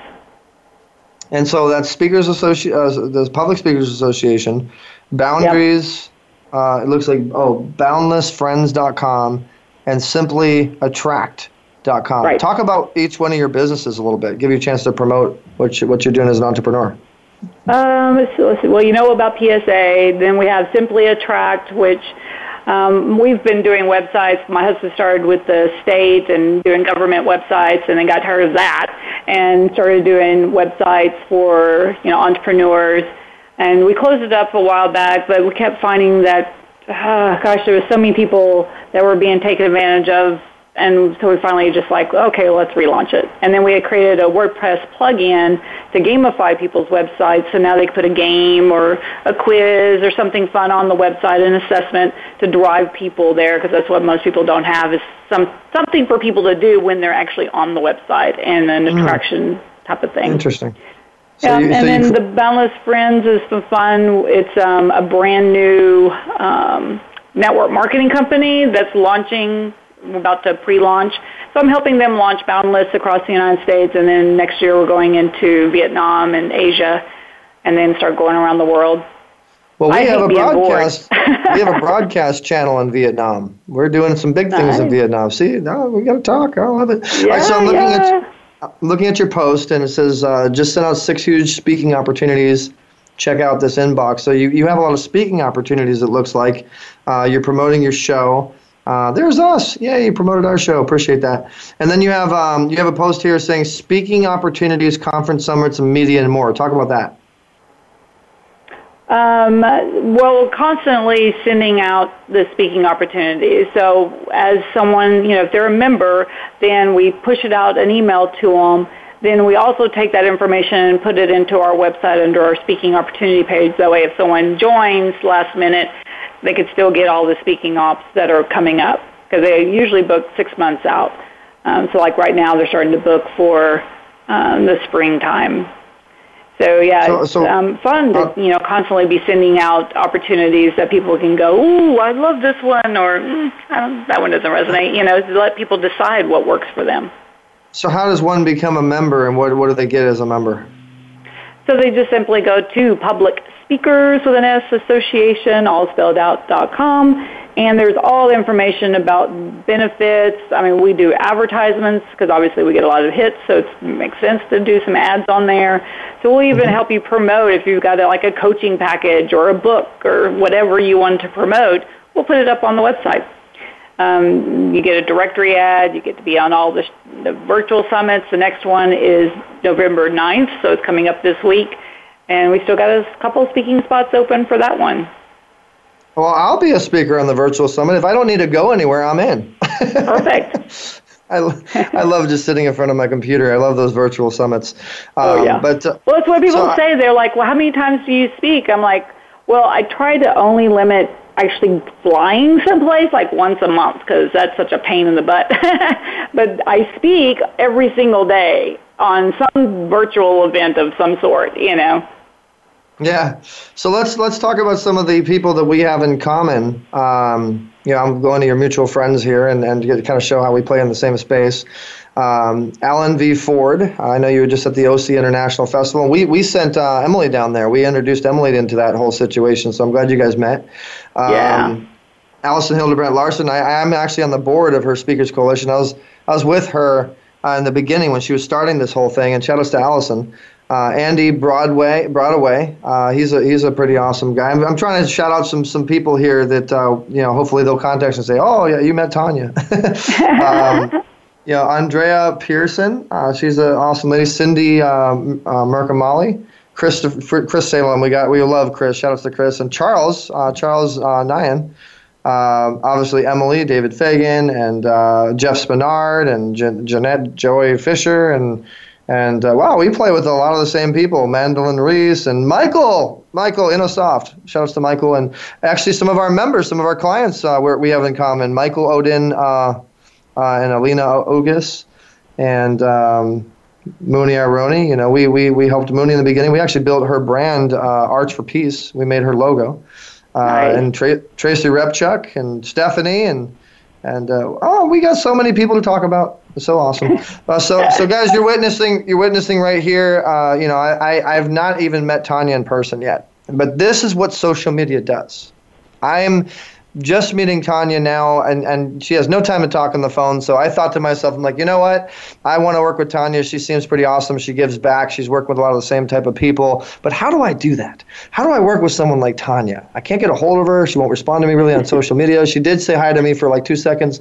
S1: And so that's Speakers Association, uh, the Public Speakers Association, Boundaries. Yep. Uh, it looks like oh, BoundlessFriends.com, and Simply Attract com.
S16: Right.
S1: Talk about each one of your businesses a little bit. Give you a chance to promote what, you, what you're doing as an entrepreneur.
S16: Um, so, well, you know about PSA. Then we have Simply Attract, which um, we've been doing websites. My husband started with the state and doing government websites, and then got tired of that and started doing websites for you know entrepreneurs. And we closed it up a while back, but we kept finding that, uh, gosh, there was so many people that were being taken advantage of and so we finally just like, okay, let's relaunch it. And then we had created a WordPress plugin to gamify people's websites. So now they can put a game or a quiz or something fun on the website, an assessment to drive people there because that's what most people don't have is some something for people to do when they're actually on the website and an mm. attraction type of thing.
S1: Interesting.
S16: So yeah, you, and so then the Boundless Friends is some fun. It's um, a brand new um, network marketing company that's launching about to pre-launch. So I'm helping them launch Boundless across the United States, and then next year we're going into Vietnam and Asia, and then start going around the world.
S1: Well, we I have a broadcast. (laughs) we have a broadcast channel in Vietnam. We're doing some big things nice. in Vietnam. See, now we got to talk. I love it.
S16: Yeah, All right, so I'm looking
S1: yeah. at looking at your post, and it says uh, just sent out six huge speaking opportunities. Check out this inbox. So you, you have a lot of speaking opportunities. It looks like uh, you're promoting your show. Uh, there's us. Yeah, you promoted our show. Appreciate that. And then you have um, you have a post here saying speaking opportunities, conference summits, and media and more. Talk about that.
S16: Um, well, constantly sending out the speaking opportunities. So, as someone, you know, if they're a member, then we push it out an email to them then we also take that information and put it into our website under our speaking opportunity page. That way, if someone joins last minute, they could still get all the speaking ops that are coming up because they usually book six months out. Um, so, like right now, they're starting to book for um, the springtime. So yeah,
S1: So-
S16: it's
S1: so-
S16: um, fun to you know constantly be sending out opportunities that people can go, ooh, I love this one, or mm, I don't, that one doesn't resonate. You know, to let people decide what works for them.
S1: So how does one become a member, and what what do they get as a member?
S16: So they just simply go to Public Speakers with an S Association, all spelled out dot com, and there's all the information about benefits. I mean, we do advertisements because obviously we get a lot of hits, so it makes sense to do some ads on there. So we'll even help you promote if you've got a, like a coaching package or a book or whatever you want to promote. We'll put it up on the website. Um, you get a directory ad. You get to be on all the, the virtual summits. The next one is November 9th, so it's coming up this week. And we still got a couple speaking spots open for that one.
S1: Well, I'll be a speaker on the virtual summit. If I don't need to go anywhere, I'm in. (laughs)
S16: Perfect.
S1: I, I love just sitting in front of my computer. I love those virtual summits. Um,
S16: Oh, yeah.
S1: But uh,
S16: Well, it's what people
S1: so I-
S16: say. They're like, well, how many times do you speak? I'm like, well, I try to only limit actually flying someplace like once a month because that's such a pain in the butt. (laughs) but I speak every single day on some virtual event of some sort, you know.
S1: Yeah. So let's let's talk about some of the people that we have in common. Um, you know, I'm going to your mutual friends here and, and to kind of show how we play in the same space. Um, Alan V. Ford. I know you were just at the OC International Festival. We we sent uh, Emily down there. We introduced Emily into that whole situation. So I'm glad you guys met. Um,
S16: Yeah.
S1: Allison Hildebrandt Larson. I, am actually on the board of her Speakers Coalition. I was I was with her uh, in the beginning when she was starting this whole thing. And shout to Allison. Uh, Andy Broadway, Broadway. Uh, he's a he's a pretty awesome guy. I'm, I'm trying to shout out some some people here that uh, you know. Hopefully they'll contact and say, "Oh yeah, you met Tonya." (laughs) um, you know, Andrea Pearson. Uh, she's an awesome lady. Cindy um, Mercamali. Chris Chris Salem. We got we love Chris. Shout outs to Chris and Charles uh, Charles uh, Nyan. Um, obviously Emily, David Fagan, and uh, Jeff Spenard, and Jeanette Joey Fisher, and and uh, wow, we play with a lot of the same people. Mandolin Reese and Michael, Michael Innosoft. Shout outs to Michael, and actually some of our members, some of our clients, uh, we have in common. Michael Odin uh, uh, and Alina Ogus, and um, Mooney Aroni. You know, we, we we helped Mooney in the beginning. We actually built her brand, uh, Arch for Peace. We made her logo. Uh,
S16: Nice.
S1: And Tra- Tracy Repchuk and Stephanie and and uh, oh, we got so many people to talk about. It's so awesome. (laughs) Uh, so so guys, you're witnessing you're witnessing right here. Uh, you know, I, I I've not even met Tonya in person yet, but this is what social media does. I'm just meeting Tonya now, and, and she has no time to talk on the phone. So I thought to myself, I'm like, you know what? I want to work with Tonya. She seems pretty awesome. She gives back. She's worked with a lot of the same type of people. But how do I do that? How do I work with someone like Tonya? I can't get a hold of her. She won't respond to me really on social media. She did say hi to me for like two seconds.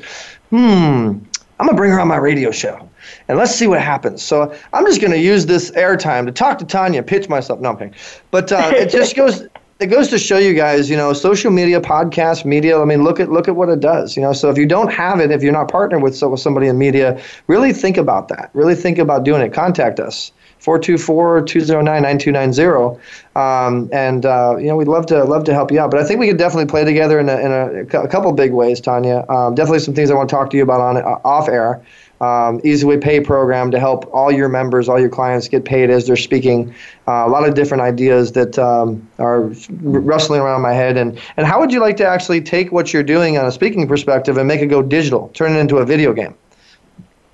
S1: Hmm. I'm gonna bring her on my radio show, and let's see what happens. So I'm just gonna use this airtime to talk to Tonya, pitch myself. No, I'm kidding. But uh, it just (laughs) goes. It goes to show you guys, you know, social media, podcast, media. I mean, look at look at what it does. You know, so if you don't have it, if you're not partnered with, so, with somebody in media, really think about that. Really think about doing it. Contact us. 424-209-9290 um, and uh, you know we'd love to love to help you out. But i think we could definitely play together in a, in a, a couple big ways tonya. Um, definitely some things i want to talk to you about on uh, off air. Um, easy way pay program to help all your members all your clients get paid as they're speaking. Uh, a lot of different ideas that um, are rustling around my head. And and how would you like to actually take what you're doing on a speaking perspective and make it go digital turn it into a video game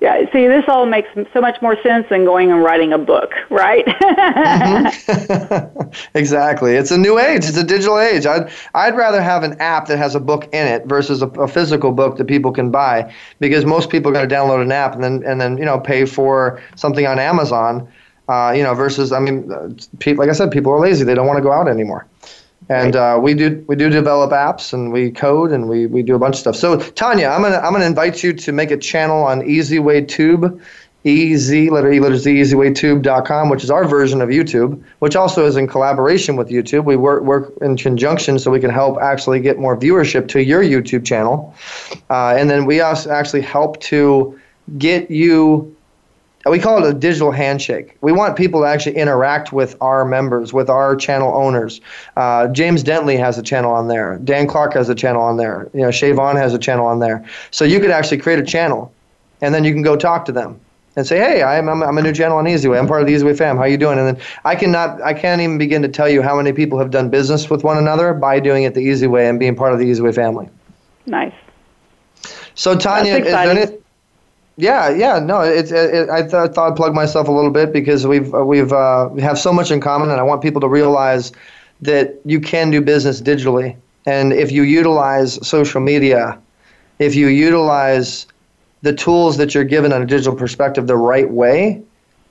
S16: Yeah, see, this all makes so much more sense than going and writing a book, right? (laughs)
S1: Exactly. It's a new age. It's a digital age. I'd I'd rather have an app that has a book in it versus a, a physical book that people can buy because most people are going to download an app and then and then you know pay for something on Amazon. Uh, you know, versus I mean, uh, like I said, people are lazy. They don't want to go out anymore. And uh, we do we do develop apps and we code and we, we do a bunch of stuff. So Tonya, I'm gonna I'm gonna invite you to make a channel on EasyWayTube, E Z letter E letter Z EasyWayTube.com, which is our version of YouTube, which also is in collaboration with YouTube. We work work in conjunction so we can help actually get more viewership to your YouTube channel, uh, and then we also actually help to get you we call it a digital handshake. We want people to actually interact with our members, with our channel owners. Uh, James Dentley has a channel on there. Dan Clark has a channel on there. You know, Shay Vaughn has a channel on there. So you could actually create a channel, and then you can go talk to them and say, "Hey, I'm, I'm, I'm a new channel on EasyWay. I'm part of the EasyWay fam. How you doing?" And then I cannot, I can't even begin to tell you how many people have done business with one another by doing it the easy way and being part of the EasyWay family.
S16: Nice.
S1: So Tonya, is there any, yeah, yeah, no, it's it, I, th- I thought I'd plug myself a little bit because we've uh, we've uh, we have so much in common, and I want people to realize that you can do business digitally, and if you utilize social media, if you utilize the tools that you're given on a digital perspective the right way,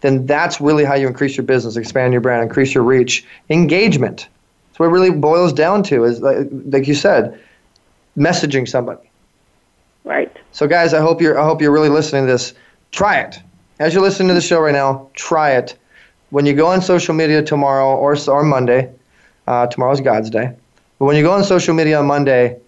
S1: then that's really how you increase your business, expand your brand, increase your reach, engagement. That's what it really boils down to is like, like you said, messaging somebody.
S16: Right.
S1: So guys, I hope you're I hope you're really listening to this. Try it. As you're listening to the show right now, try it. When you go on social media tomorrow or or Monday, uh, tomorrow's God's day. But when you go on social media on Monday,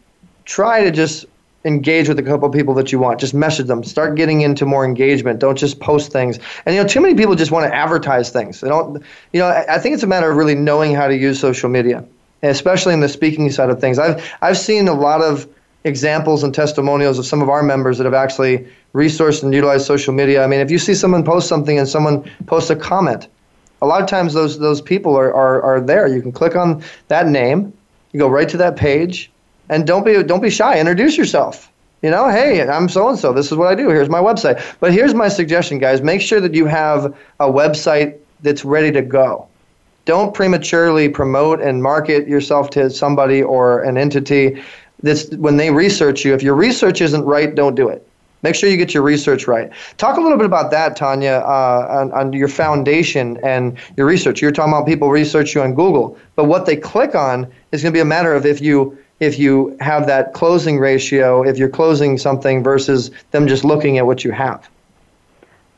S1: try to just engage with a couple of people that you want. Just message them. Start getting into more engagement. Don't just post things. And you know, too many people just want to advertise things. They don't. You know, I, I think it's a matter of really knowing how to use social media, especially in the speaking side of things. I've I've seen a lot of examples and testimonials of some of our members that have actually resourced and utilized social media. I mean, if you see someone post something and someone posts a comment, a lot of times those those people are, are, are there. You can click on that name, you go right to that page, and don't be don't be shy. Introduce yourself. You know, hey, I'm so and so. This is what I do. Here's my website. But here's my suggestion, guys. Make sure that you have a website that's ready to go. Don't prematurely promote and market yourself to somebody or an entity. That's when they research you. If your research isn't right, don't do it. Make sure you get your research right. Talk a little bit about that, Tonya, uh, on, on, your foundation and your research. You're talking about people research you on Google, but what they click on is going to be a matter of if you if you have that closing ratio, if you're closing something versus them just looking at what you have.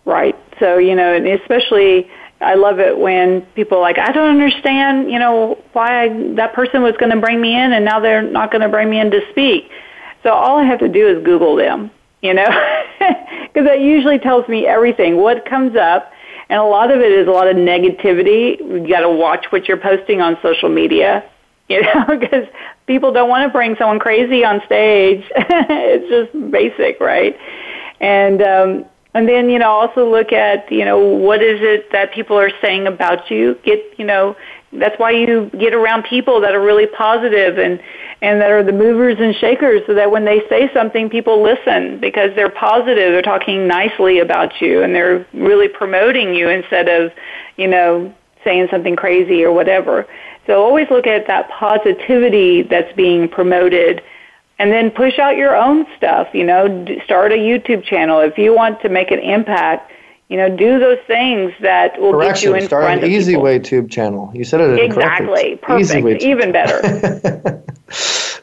S16: Right. So, you know, especially I love it when people are like, I don't understand, you know, why I, that person was going to bring me in and now they're not going to bring me in to speak. So all I have to do is Google them, you know, (laughs) because that usually tells me everything, what comes up. And a lot of it is a lot of negativity. You got to watch what you're posting on social media, (laughs) you know, because people don't want to bring someone crazy on stage. (laughs) it's just basic, right? And um, and then you know also look at you know what is it that people are saying about you. Get you know that's why you get around people that are really positive and and that are the movers and shakers so that when they say something people listen because they're positive they're talking nicely about you and they're really promoting you instead of you know saying something crazy or whatever so always look at that positivity that's being promoted and then push out your own stuff, you know, start a YouTube channel. If you want to make an impact, you know, do those things that will
S1: Correction,
S16: get you in
S1: start
S16: front
S1: an
S16: of
S1: Easy
S16: people.
S1: Way Tube channel. You said it
S16: Exactly. Perfect. Even better. (laughs)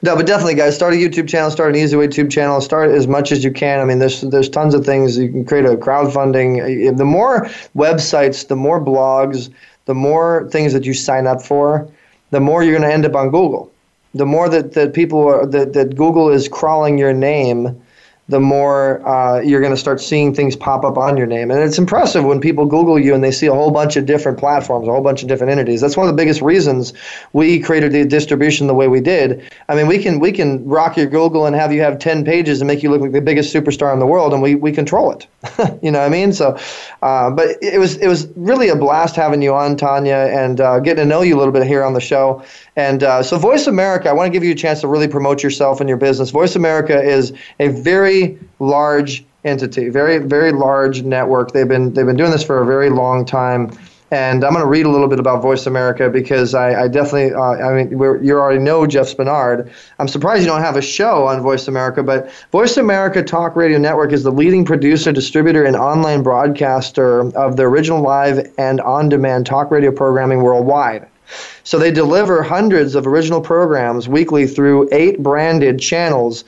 S1: No, but definitely, guys, start a YouTube channel, start an Easy Way Tube channel, start as much as you can. I mean, there's there's tons of things you can create a crowdfunding. Uh, the more websites, the more blogs, the more things that you sign up for, the more you're going to end up on Google. The more that, that people are, that, that Google is crawling your name, the more uh, you're going to start seeing things pop up on your name. And it's impressive when people Google you and they see a whole bunch of different platforms, a whole bunch of different entities. That's one of the biggest reasons we created the distribution the way we did. I mean, we can we can rock your Google and have you have 10 pages and make you look like the biggest superstar in the world, and we, we control it. (laughs) you know what I mean? So, uh, but it was it was really a blast having you on, Tonya, and uh, getting to know you a little bit here on the show. And uh, so, Voice America, I want to give you a chance to really promote yourself and your business. Voice America is a very large entity, very very large network. They've been they've been doing this for a very long time. And I'm going to read a little bit about Voice America because I, I definitely, uh, I mean, you already know Jeff Spenard. I'm surprised you don't have a show on Voice America, but Voice America Talk Radio Network is the leading producer, distributor, and online broadcaster of the original live and on demand talk radio programming worldwide. So they deliver hundreds of original programs weekly through eight branded channels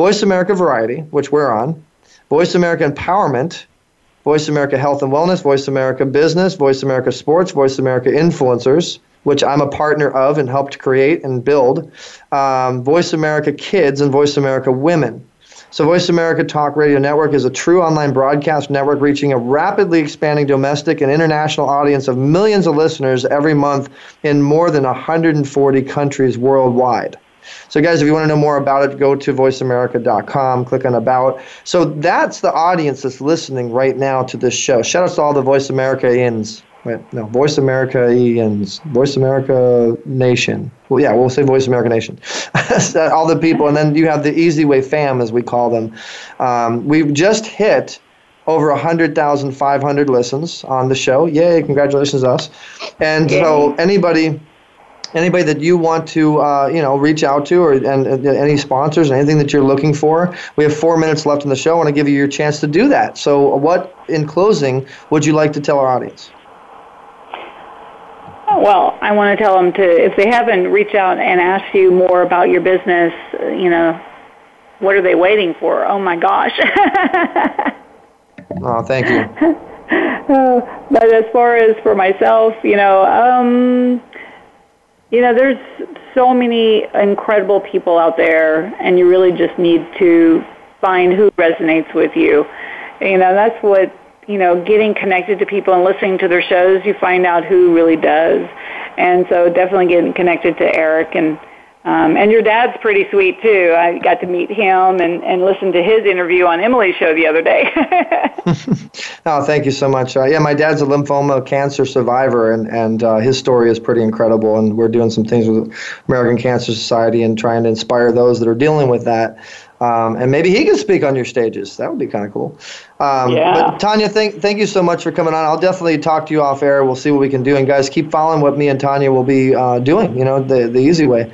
S1: Voice America Variety, which we're on, Voice America Empowerment, Voice America Health and Wellness, Voice America Business, Voice America Sports, Voice America Influencers, which I'm a partner of and helped create and build, um, Voice America Kids, and Voice America Women. So, Voice America Talk Radio Network is a true online broadcast network reaching a rapidly expanding domestic and international audience of millions of listeners every month in more than 140 countries worldwide. So, guys, if you want to know more about it, go to voiceamerica.com, click on About. So, that's the audience that's listening right now to this show. Shout out to all the Voice Americans. Wait, no, Voice America Americans, Voice America Nation. Well, yeah, we'll say Voice America Nation. (laughs) all the people, and then you have the Easy Way fam, as we call them. Um, we've just hit over 100,500 listens on the show. Yay, congratulations us. And Yay. so anybody anybody that you want to uh, you know reach out to or and, and, any sponsors anything that you're looking for we have four minutes left in the show and i want to give you your chance to do that so what in closing would you like to tell our audience
S16: well, I want to tell them to, if they haven't reached out and asked you more about your business, you know, what are they waiting for? Oh my gosh. (laughs)
S1: oh, thank you. (laughs)
S16: uh, but as far as for myself, you know, um, you know, there's so many incredible people out there, and you really just need to find who resonates with you. You know, that's what you know, getting connected to people and listening to their shows, you find out who really does. And so definitely getting connected to Eric and um, and your dad's pretty sweet too. I got to meet him and, and listen to his interview on Emily's show the other day. (laughs) (laughs)
S1: oh, thank you so much. Uh, yeah, my dad's a lymphoma cancer survivor, and and uh, his story is pretty incredible. And we're doing some things with American Cancer Society and trying to inspire those that are dealing with that. Um, and maybe he can speak on your stages. That would be kind of cool. Um, yeah. But Tonya, thank thank you so much for coming on. I'll definitely talk to you off air. We'll see what we can do. And guys, keep following what me and Tonya will be uh, doing. You know, the the easy way.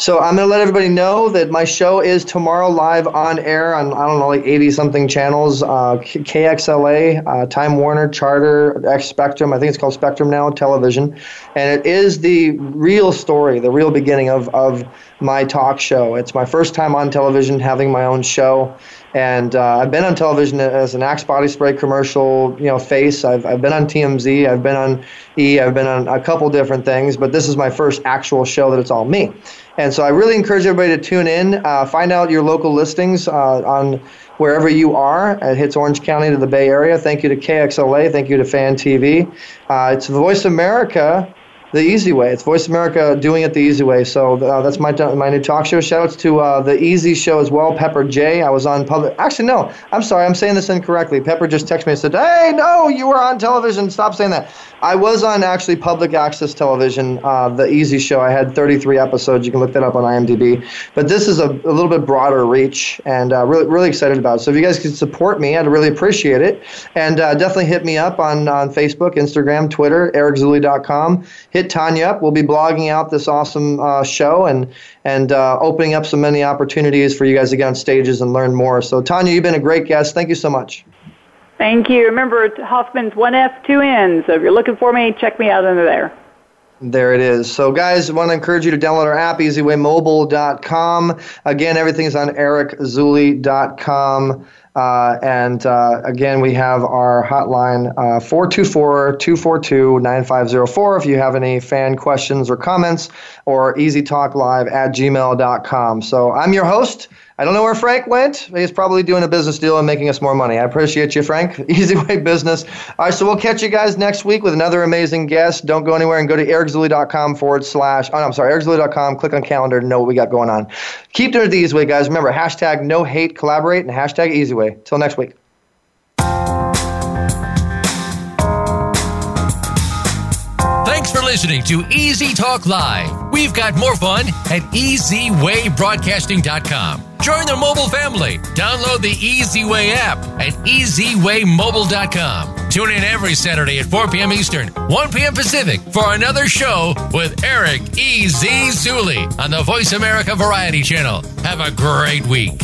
S1: So I'm going to let everybody know that my show is tomorrow live on air on I don't know like 80 something channels, uh, KXLA, uh, Time Warner, Charter, X Spectrum. I think it's called Spectrum now, television, and it is the real story, the real beginning of of my talk show. It's my first time on television having my own show. And uh, I've been on television as an Axe body spray commercial, you know, face. I've, I've been on TMZ. I've been on E. I've been on a couple different things, but this is my first actual show that it's all me. And so I really encourage everybody to tune in, uh, find out your local listings uh, on wherever you are. It hits Orange County to the Bay Area. Thank you to KXLA. Thank you to Fan TV. Uh, it's the Voice of America the easy way. It's Voice America doing it the easy way. So uh, that's my my new talk show. Shout outs to uh, the Easy Show as well. Pepper J. I was on public. Actually, no. I'm sorry. I'm saying this incorrectly. Pepper just texted me and said, "Hey, no, you were on television. Stop saying that." I was on actually public access television, uh, the Easy Show. I had 33 episodes. You can look that up on IMDb. But this is a, a little bit broader reach, and uh, really really excited about it. So if you guys could support me, I'd really appreciate it. And uh, definitely hit me up on on Facebook, Instagram, Twitter, ericzuley.com. Hit hit Tonya up. We'll be blogging out this awesome uh, show and and uh, opening up so many opportunities for you guys to get on stages and learn more. So Tanya, you've been a great guest. Thank you so much.
S16: Thank you. Remember Hofmann's one F two N. So if you're looking for me, check me out under there.
S1: There it is. So, guys, I want to encourage you to download our app, easywaymobile.com. Again, everything is on ericzuley.com. Uh, and uh, again, we have our hotline uh, 424 242 9504 if you have any fan questions or comments, or easytalklive at gmail.com. So I'm your host. I don't know where Frank went. He's probably doing a business deal and making us more money. I appreciate you, Frank. (laughs) Easy Way Business. All right, so we'll catch you guys next week with another amazing guest. Don't go anywhere and go to ericzuley.com forward slash, oh, no, I'm sorry, ericzuley.com. Click on calendar to know what we got going on. Keep doing it the easy way, guys. Remember, hashtag no hate, collaborate, and hashtag easy way. Till next week.
S17: Listening to Easy Talk Live. We've got more fun at EasyWayBroadcasting.com. Join the mobile family. Download the Easy Way app at EasyWayMobile.com. Tune in every Saturday at 4 p.m. Eastern, 1 p.m. Pacific for another show with Eric E.Z. Zuley on the Voice America Variety Channel. Have a great week.